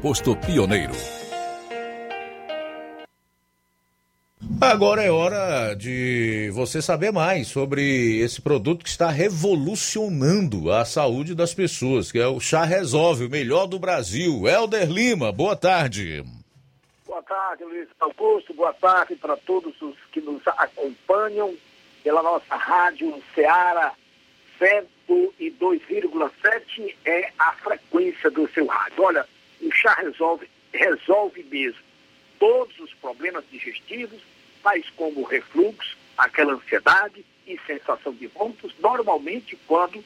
posto Pioneiro. Agora é hora de você saber mais sobre esse produto que está revolucionando a saúde das pessoas, que é o Chá Resolve, o melhor do Brasil. Helder Lima, boa tarde. Boa tarde, Luiz Augusto. Boa tarde para todos os que nos acompanham pela nossa rádio Ceará 102,7 é a frequência do seu rádio. Olha, o chá resolve, resolve mesmo todos os problemas digestivos, tais como refluxo, aquela ansiedade e sensação de vômitos, normalmente quando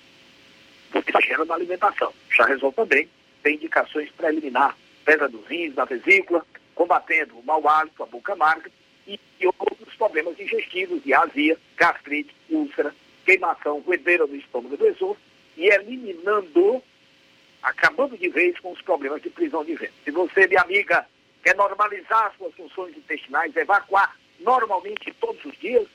exagera na alimentação. O chá resolve também tem indicações para eliminar pedra dos rins, da vesícula, combatendo o mau hálito, a boca amarga e, outros problemas digestivos de azia, gastrite, úlcera, queimação, roedeira do estômago do esôfago e eliminando acabando de vez com os problemas de prisão de vento. Se você, minha amiga, quer normalizar suas funções intestinais, evacuar normalmente todos os dias,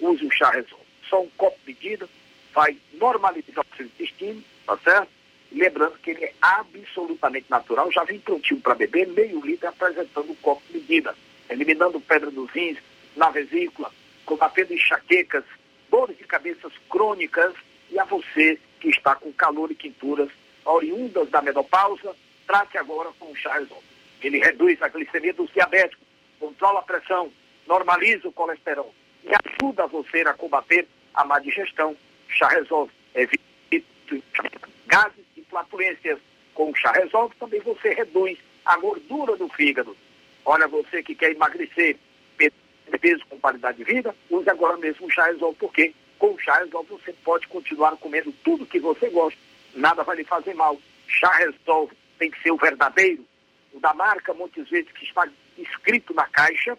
use o chá resolve. Só um copo de medida vai normalizar o seu intestino, tá certo? Lembrando que ele é absolutamente natural, já vem prontinho para beber, meio litro apresentando um copo medida, eliminando pedra dos rins, na vesícula, combatendo enxaquecas, dores de cabeças crônicas e a você que está com calor e quinturas oriundas da menopausa, trate agora com o chá resolve. Ele reduz a glicemia dos diabéticos, controla a pressão, normaliza o colesterol e ajuda você a combater a má digestão. Chá resolve. Evita gases e flatulências. Com o chá resolve também você reduz a gordura do fígado. Olha, você que quer emagrecer, peso com qualidade de vida, use agora mesmo o chá resolve, porque com o chá resolve você pode continuar comendo tudo que você gosta nada vai lhe fazer mal. Chá Resolve tem que ser o verdadeiro, o da marca, muitas vezes, que está escrito na caixa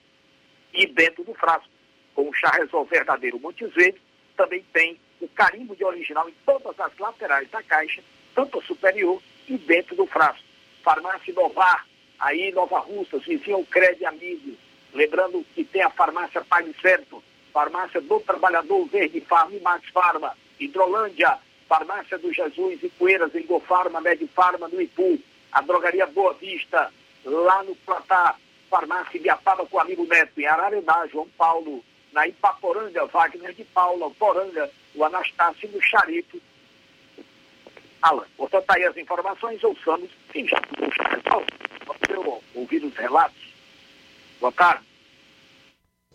e dentro do frasco. Com o chá Resolve verdadeiro, muitas vezes, também tem o carimbo de original em todas as laterais da caixa, tanto a superior e dentro do frasco. Farmácia Novar, aí Nova Russas, vizinho ao Crédito Amigo. Lembrando que tem a farmácia Pague Certo, farmácia do Trabalhador Verde Farma e Max Farma, Hidrolândia, Farmácia do Jesus, Ipueiras, Engofarma, Medifarma, no Ipu, a Drogaria Boa Vista, lá no Platá, Farmácia Ibiapaba com o amigo Neto, em Ararená, João Paulo, na Ipaporanga, Wagner de Paula, Poranga, o Anastácio no Charito, Alan. Portanto, tá aí as informações, ouçamos quem já tomou o chá resolve. Vamos ouvir os relatos. Boa tarde.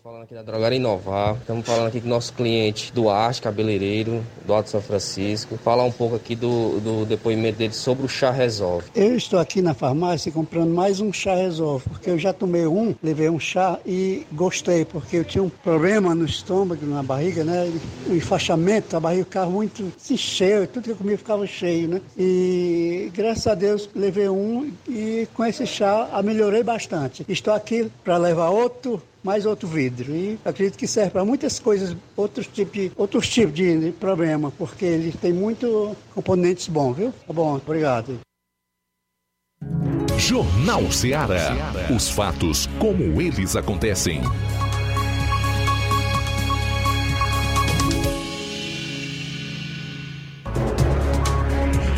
Falando aqui da Drogaria Inovar, estamos falando aqui com nosso cliente Duarte, cabeleireiro, do Alto São Francisco. Falar um pouco aqui do, do depoimento dele sobre o chá Resolve. Eu estou aqui na farmácia comprando mais um chá Resolve, porque eu já tomei um, levei um chá e gostei, porque eu tinha um problema no estômago, na barriga, né? O enfaixamento, a barriga ficava muito assim, cheia, tudo que eu comia ficava cheio, né? E graças a Deus levei um e com esse chá melhorei bastante. Estou aqui para levar outro mais outro vidro. E acredito que serve para muitas coisas, outros tipos de, outros tipos de problema, porque ele tem muito componentes bons, viu? Tá bom, obrigado. Jornal Ceará. Os fatos como eles acontecem.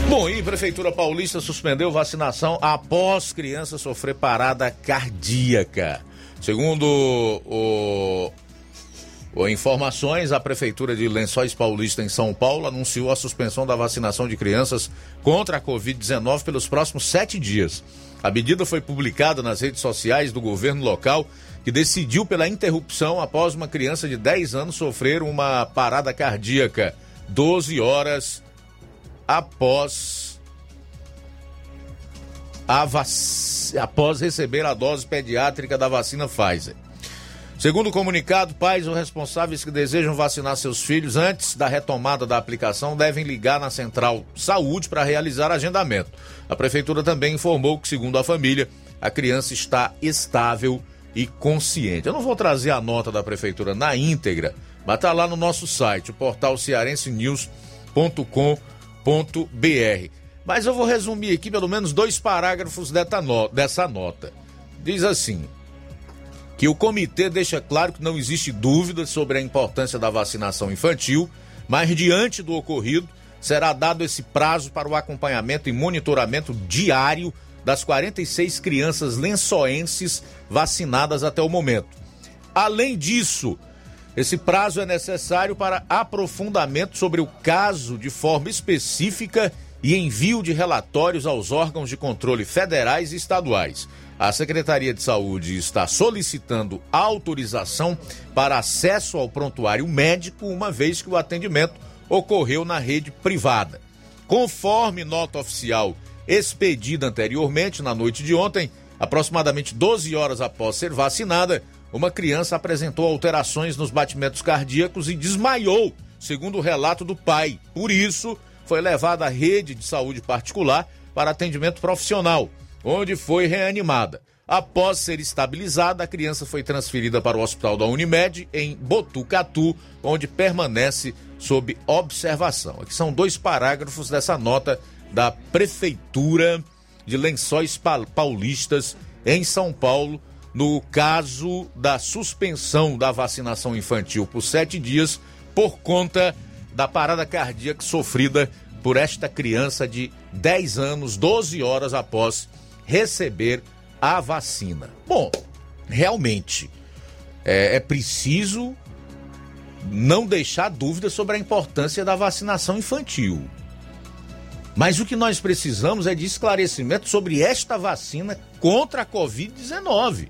Bom, e a Prefeitura Paulista suspendeu vacinação após criança sofrer parada cardíaca. Segundo o, o, informações, a Prefeitura de Lençóis Paulista, em São Paulo, anunciou a suspensão da vacinação de crianças contra a Covid-19 pelos próximos sete dias. A medida foi publicada nas redes sociais do governo local, que decidiu pela interrupção após uma criança de 10 anos sofrer uma parada cardíaca 12 horas após vac... após receber a dose pediátrica da vacina Pfizer. Segundo o comunicado, pais ou responsáveis que desejam vacinar seus filhos antes da retomada da aplicação devem ligar na Central Saúde para realizar agendamento. A prefeitura também informou que, segundo a família, a criança está estável e consciente. Eu não vou trazer a nota da prefeitura na íntegra, mas está lá no nosso site, o portal cearensenews.com.br. Mas eu vou resumir aqui pelo menos dois parágrafos dessa nota. Diz assim: que o comitê deixa claro que não existe dúvida sobre a importância da vacinação infantil, mas diante do ocorrido, será dado esse prazo para o acompanhamento e monitoramento diário das 46 crianças lençoenses vacinadas até o momento. Além disso, esse prazo é necessário para aprofundamento sobre o caso de forma específica envio de relatórios aos órgãos de controle federais e estaduais. A Secretaria de Saúde está solicitando autorização para acesso ao prontuário médico, uma vez que o atendimento ocorreu na rede privada. Conforme nota oficial expedida anteriormente, na noite de ontem, aproximadamente 12 horas após ser vacinada, uma criança apresentou alterações nos batimentos cardíacos e desmaiou, segundo o relato do pai. Por isso, foi levada à rede de saúde particular para atendimento profissional, onde foi reanimada. Após ser estabilizada, a criança foi transferida para o hospital da Unimed, em Botucatu, onde permanece sob observação. Aqui são dois parágrafos dessa nota da Prefeitura de Lençóis Paulistas, em São Paulo, no caso da suspensão da vacinação infantil por sete dias por conta da parada cardíaca sofrida por esta criança de 10 anos, 12 horas após receber a vacina. Bom, realmente é, é preciso não deixar dúvida sobre a importância da vacinação infantil. Mas o que nós precisamos é de esclarecimento sobre esta vacina contra a Covid-19.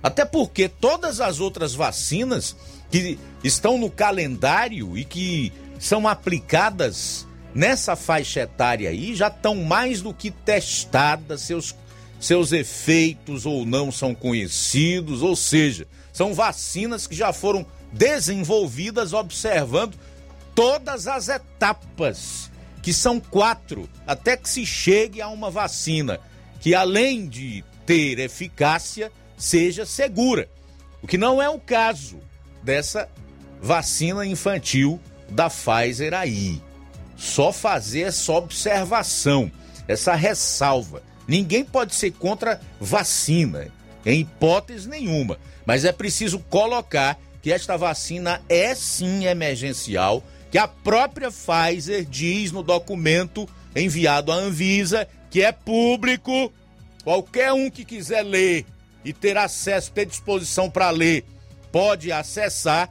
Até porque todas as outras vacinas que estão no calendário e que são aplicadas nessa faixa etária aí já estão mais do que testadas, seus, seus efeitos ou não são conhecidos, ou seja, são vacinas que já foram desenvolvidas observando todas as etapas, que são quatro, até que se chegue a uma vacina que, além de ter eficácia, seja segura. O que não é o caso dessa vacina infantil da Pfizer aí. Só fazer essa observação, essa ressalva. Ninguém pode ser contra vacina, em hipótese nenhuma. Mas é preciso colocar que esta vacina é sim emergencial, que a própria Pfizer diz no documento enviado à Anvisa que é público. Qualquer um que quiser ler e ter acesso, ter disposição para ler, pode acessar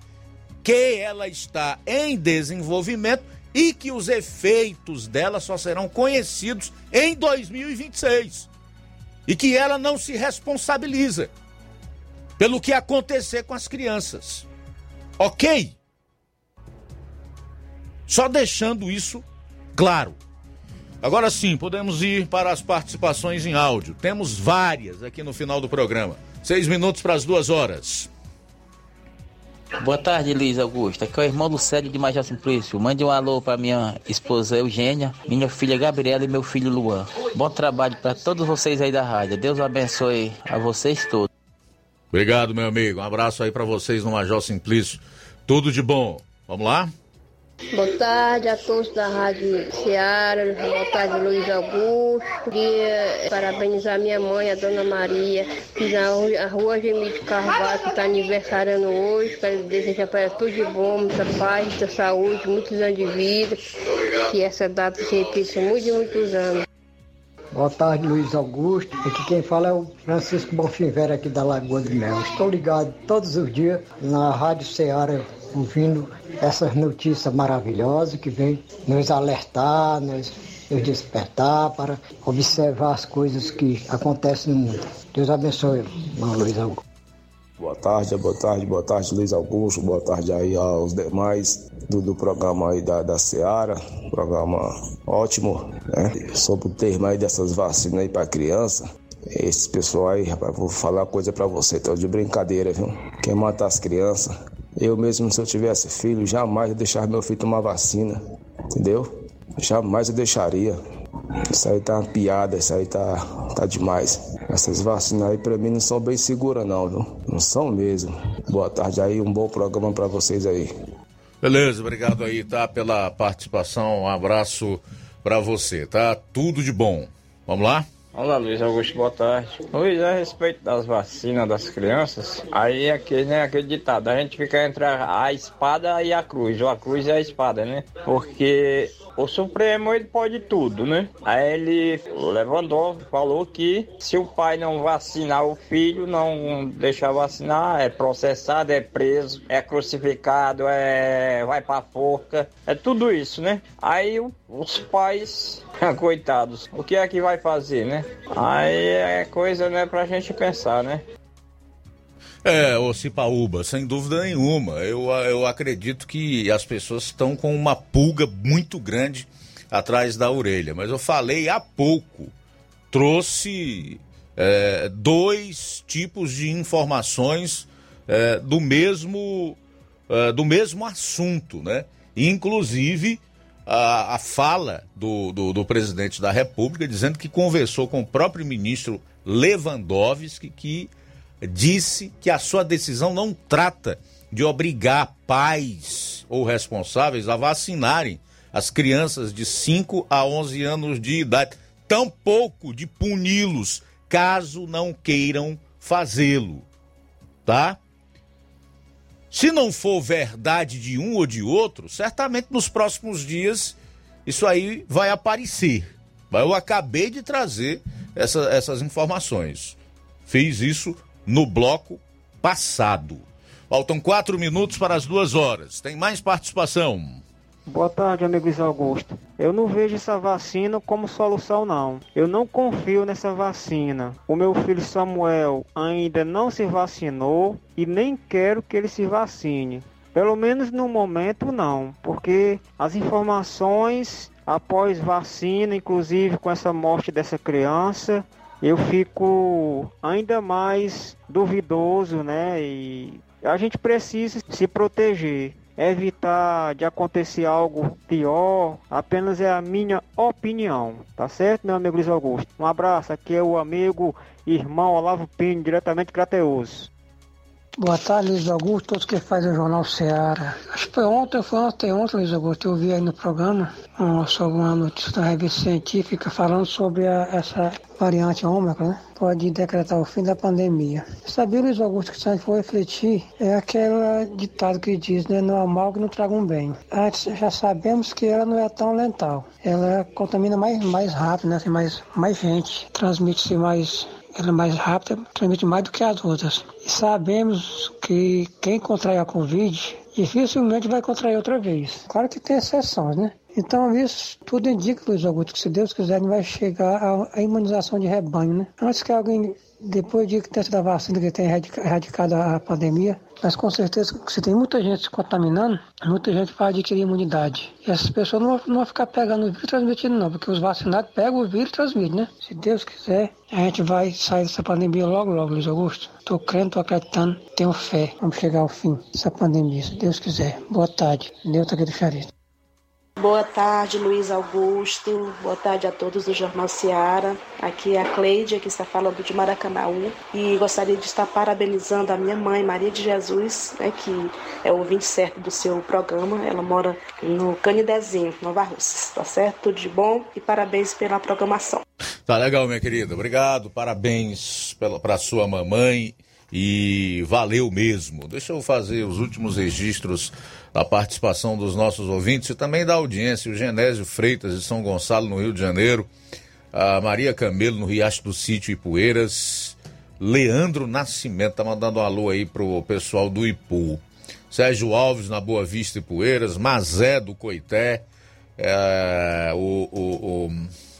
que ela está em desenvolvimento e que os efeitos dela só serão conhecidos em 2026 e que ela não se responsabiliza pelo que acontecer com as crianças. Ok? Só deixando isso claro. Agora sim, podemos ir para as participações em áudio. Temos várias aqui no final do programa. Seis minutos para as duas horas. Boa tarde, Luiz Augusto. Aqui é o irmão Lucélio de Major Simplício. Mande um alô para minha esposa Eugênia, minha filha Gabriela e meu filho Luan. Bom trabalho para todos vocês aí da rádio. Deus abençoe a vocês todos. Obrigado, meu amigo. Um abraço aí para vocês no Major Simplício. Tudo de bom. Vamos lá? Boa tarde a todos da Rádio Ceará, boa tarde Luiz Augusto. Queria parabenizar minha mãe, a Dona Maria, que na rua Gemílio Carvalho, que está aniversariando hoje. Quero desejar para ela tudo de bom, muita paz, muita saúde, muitos anos de vida. Que essa data se repita muitos e muitos anos. Boa tarde, Luiz Augusto. Aqui quem fala é o Francisco Bonfim aqui da Lagoa de Mel. Estou ligado todos os dias na Rádio Ceará ouvindo essas notícias maravilhosas que vêm nos alertar, nos, nos despertar para observar as coisas que acontecem no mundo. Deus abençoe, irmão Luiz Augusto. Boa tarde, boa tarde, boa tarde, Luiz Augusto. Boa tarde aí aos demais do, do programa aí da, da Seara. Programa ótimo, né? Sobre o termo aí dessas vacinas aí para criança. Esse pessoal aí, rapaz, vou falar coisa para você, tô de brincadeira, viu? Quem mata as crianças eu mesmo, se eu tivesse filho, jamais eu deixaria meu filho tomar vacina, entendeu? Jamais eu deixaria. Isso aí tá uma piada, isso aí tá, tá demais. Essas vacinas aí pra mim não são bem seguras não, viu? Não são mesmo. Boa tarde aí, um bom programa para vocês aí. Beleza, obrigado aí, tá, pela participação. Um abraço para você, tá? Tudo de bom. Vamos lá? Olá, Luiz Augusto, boa tarde. Luiz, a respeito das vacinas das crianças, aí aquele, né, aquele ditado, a gente fica entre a espada e a cruz, ou a cruz e a espada, né? Porque o Supremo ele pode tudo, né? Aí ele, Lewandowski, falou que se o pai não vacinar o filho, não deixar vacinar, é processado, é preso, é crucificado, é vai pra forca, é tudo isso, né? Aí os pais, coitados, o que é que vai fazer, né? Aí é coisa, né, pra gente pensar, né? É, ô Cipaúba, sem dúvida nenhuma. Eu, eu acredito que as pessoas estão com uma pulga muito grande atrás da orelha. Mas eu falei há pouco, trouxe é, dois tipos de informações é, do mesmo é, do mesmo assunto, né? Inclusive a, a fala do, do, do, presidente da República dizendo que conversou com o próprio ministro Lewandowski que disse que a sua decisão não trata de obrigar pais ou responsáveis a vacinarem as crianças de 5 a 11 anos de idade, tampouco de puni-los caso não queiram fazê-lo, tá? Se não for verdade de um ou de outro, certamente nos próximos dias isso aí vai aparecer. Eu acabei de trazer essa, essas informações. Fiz isso no bloco passado. Faltam quatro minutos para as duas horas. Tem mais participação. Boa tarde, amigo Luiz Augusto. Eu não vejo essa vacina como solução, não. Eu não confio nessa vacina. O meu filho Samuel ainda não se vacinou e nem quero que ele se vacine. Pelo menos no momento, não. Porque as informações após vacina, inclusive com essa morte dessa criança, eu fico ainda mais duvidoso, né? E a gente precisa se proteger, evitar de acontecer algo pior, apenas é a minha opinião, tá certo, meu amigo Luiz Augusto? Um abraço, aqui é o amigo irmão Olavo Pinho, diretamente Crateus. Boa tarde, Luiz Augusto, todos que fazem o Jornal Ceará. Acho que foi ontem, foi ontem, ontem, Luiz Augusto, eu vi aí no programa sobre uma notícia da revista científica falando sobre a, essa variante ômicron, né? Pode decretar o fim da pandemia. Sabia, Luiz Augusto, que se a gente for refletir, é aquele ditado que diz, né? Não há mal que não traga um bem. Antes já sabemos que ela não é tão lental. Ela contamina mais, mais rápido, né? Tem mais, mais gente, transmite-se mais ela é mais rápida, transmite mais do que as outras. E sabemos que quem contrai a Covid dificilmente vai contrair outra vez. Claro que tem exceções, né? Então, isso tudo indica, Luiz Augusto, que se Deus quiser, não vai chegar à imunização de rebanho, né? Antes que alguém, depois de ter da vacina que tem erradicado a pandemia, mas com certeza, se tem muita gente se contaminando, muita gente vai adquirir imunidade. E essas pessoas não vão, não vão ficar pegando o vírus transmitindo, não, porque os vacinados pegam o vírus e transmitem, né? Se Deus quiser, a gente vai sair dessa pandemia logo, logo, Luiz Augusto. Tô crendo, tô acreditando, tenho fé. Vamos chegar ao fim dessa pandemia, se Deus quiser. Boa tarde. Deus aqui do Charito. Boa tarde, Luiz Augusto. Boa tarde a todos do Jornal Seara. Aqui é a Cleide, que está falando de Maracanaú. E gostaria de estar parabenizando a minha mãe, Maria de Jesus, né, que é ouvinte certo do seu programa. Ela mora no Canidezinho, Nova Rússia. Tá certo? Tudo de bom e parabéns pela programação. Tá legal, minha querida. Obrigado. Parabéns para sua mamãe e valeu mesmo. Deixa eu fazer os últimos registros da participação dos nossos ouvintes e também da audiência. O Genésio Freitas de São Gonçalo, no Rio de Janeiro. A Maria Camelo, no Riacho do Sítio Ipueiras. Leandro Nascimento, tá mandando um alô aí pro pessoal do Ipu. Sérgio Alves, na Boa Vista Ipueiras. Mazé, do Coité. É, o, o, o,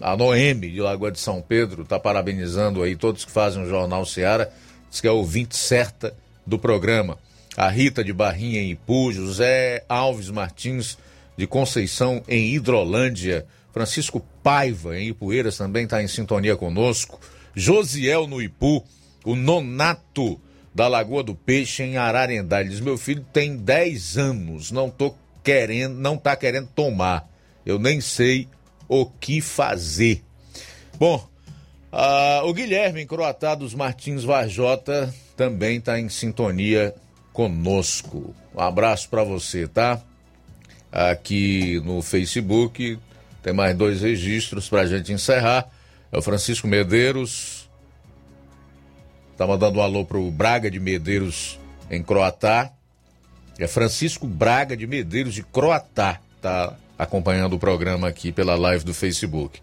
a Noemi, de Lagoa de São Pedro, tá parabenizando aí todos que fazem o Jornal Seara. Diz que é ouvinte certa do programa a Rita de Barrinha em Ipu, José Alves Martins de Conceição em Hidrolândia, Francisco Paiva em Ipueiras também está em sintonia conosco, Josiel no Ipu, o Nonato da Lagoa do Peixe em Ararendá. Ele diz: Meu filho tem 10 anos, não tô querendo, não tá querendo tomar. Eu nem sei o que fazer. Bom, uh, o Guilherme Croatá dos Martins Varjota também está em sintonia conosco. Um abraço para você, tá? Aqui no Facebook tem mais dois registros para a gente encerrar. É o Francisco Medeiros. Tá mandando um alô pro Braga de Medeiros em Croatá. É Francisco Braga de Medeiros de Croatá. Tá acompanhando o programa aqui pela live do Facebook.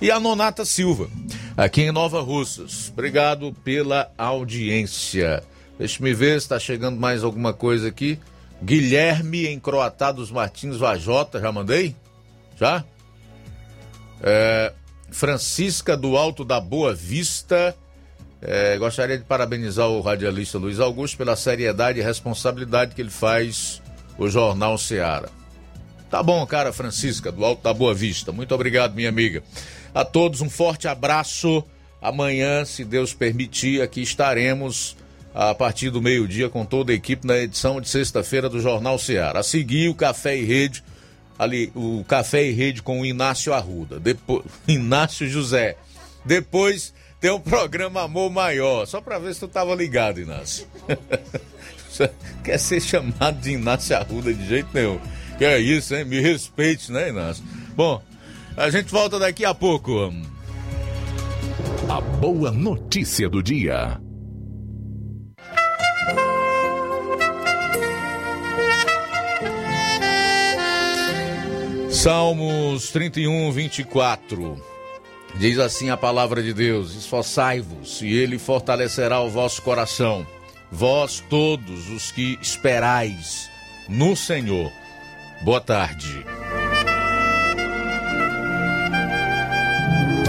E a Nonata Silva, aqui em Nova Russas. Obrigado pela audiência. Deixa-me ver se está chegando mais alguma coisa aqui. Guilherme em Croatá dos Martins Vajota, já mandei? Já? É, Francisca do Alto da Boa Vista. É, gostaria de parabenizar o radialista Luiz Augusto pela seriedade e responsabilidade que ele faz o Jornal Seara. Tá bom, cara, Francisca, do Alto da Boa Vista. Muito obrigado, minha amiga. A todos um forte abraço. Amanhã, se Deus permitir, aqui estaremos a partir do meio-dia com toda a equipe na edição de sexta-feira do Jornal Ceará. A seguir o Café e Rede, ali, o Café e Rede com o Inácio Arruda, depois Inácio José. Depois tem o programa Amor Maior, só para ver se tu tava ligado, Inácio. Quer ser chamado de Inácio Arruda de jeito nenhum. Que é isso, hein? Me respeite, né, Inácio? Bom, a gente volta daqui a pouco. A boa notícia do dia. Salmos 31, 24. Diz assim a palavra de Deus: Esforçai-vos, e ele fortalecerá o vosso coração, vós todos os que esperais no Senhor. Boa tarde.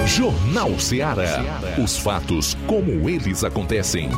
Jornal Ceará. Os fatos como eles acontecem.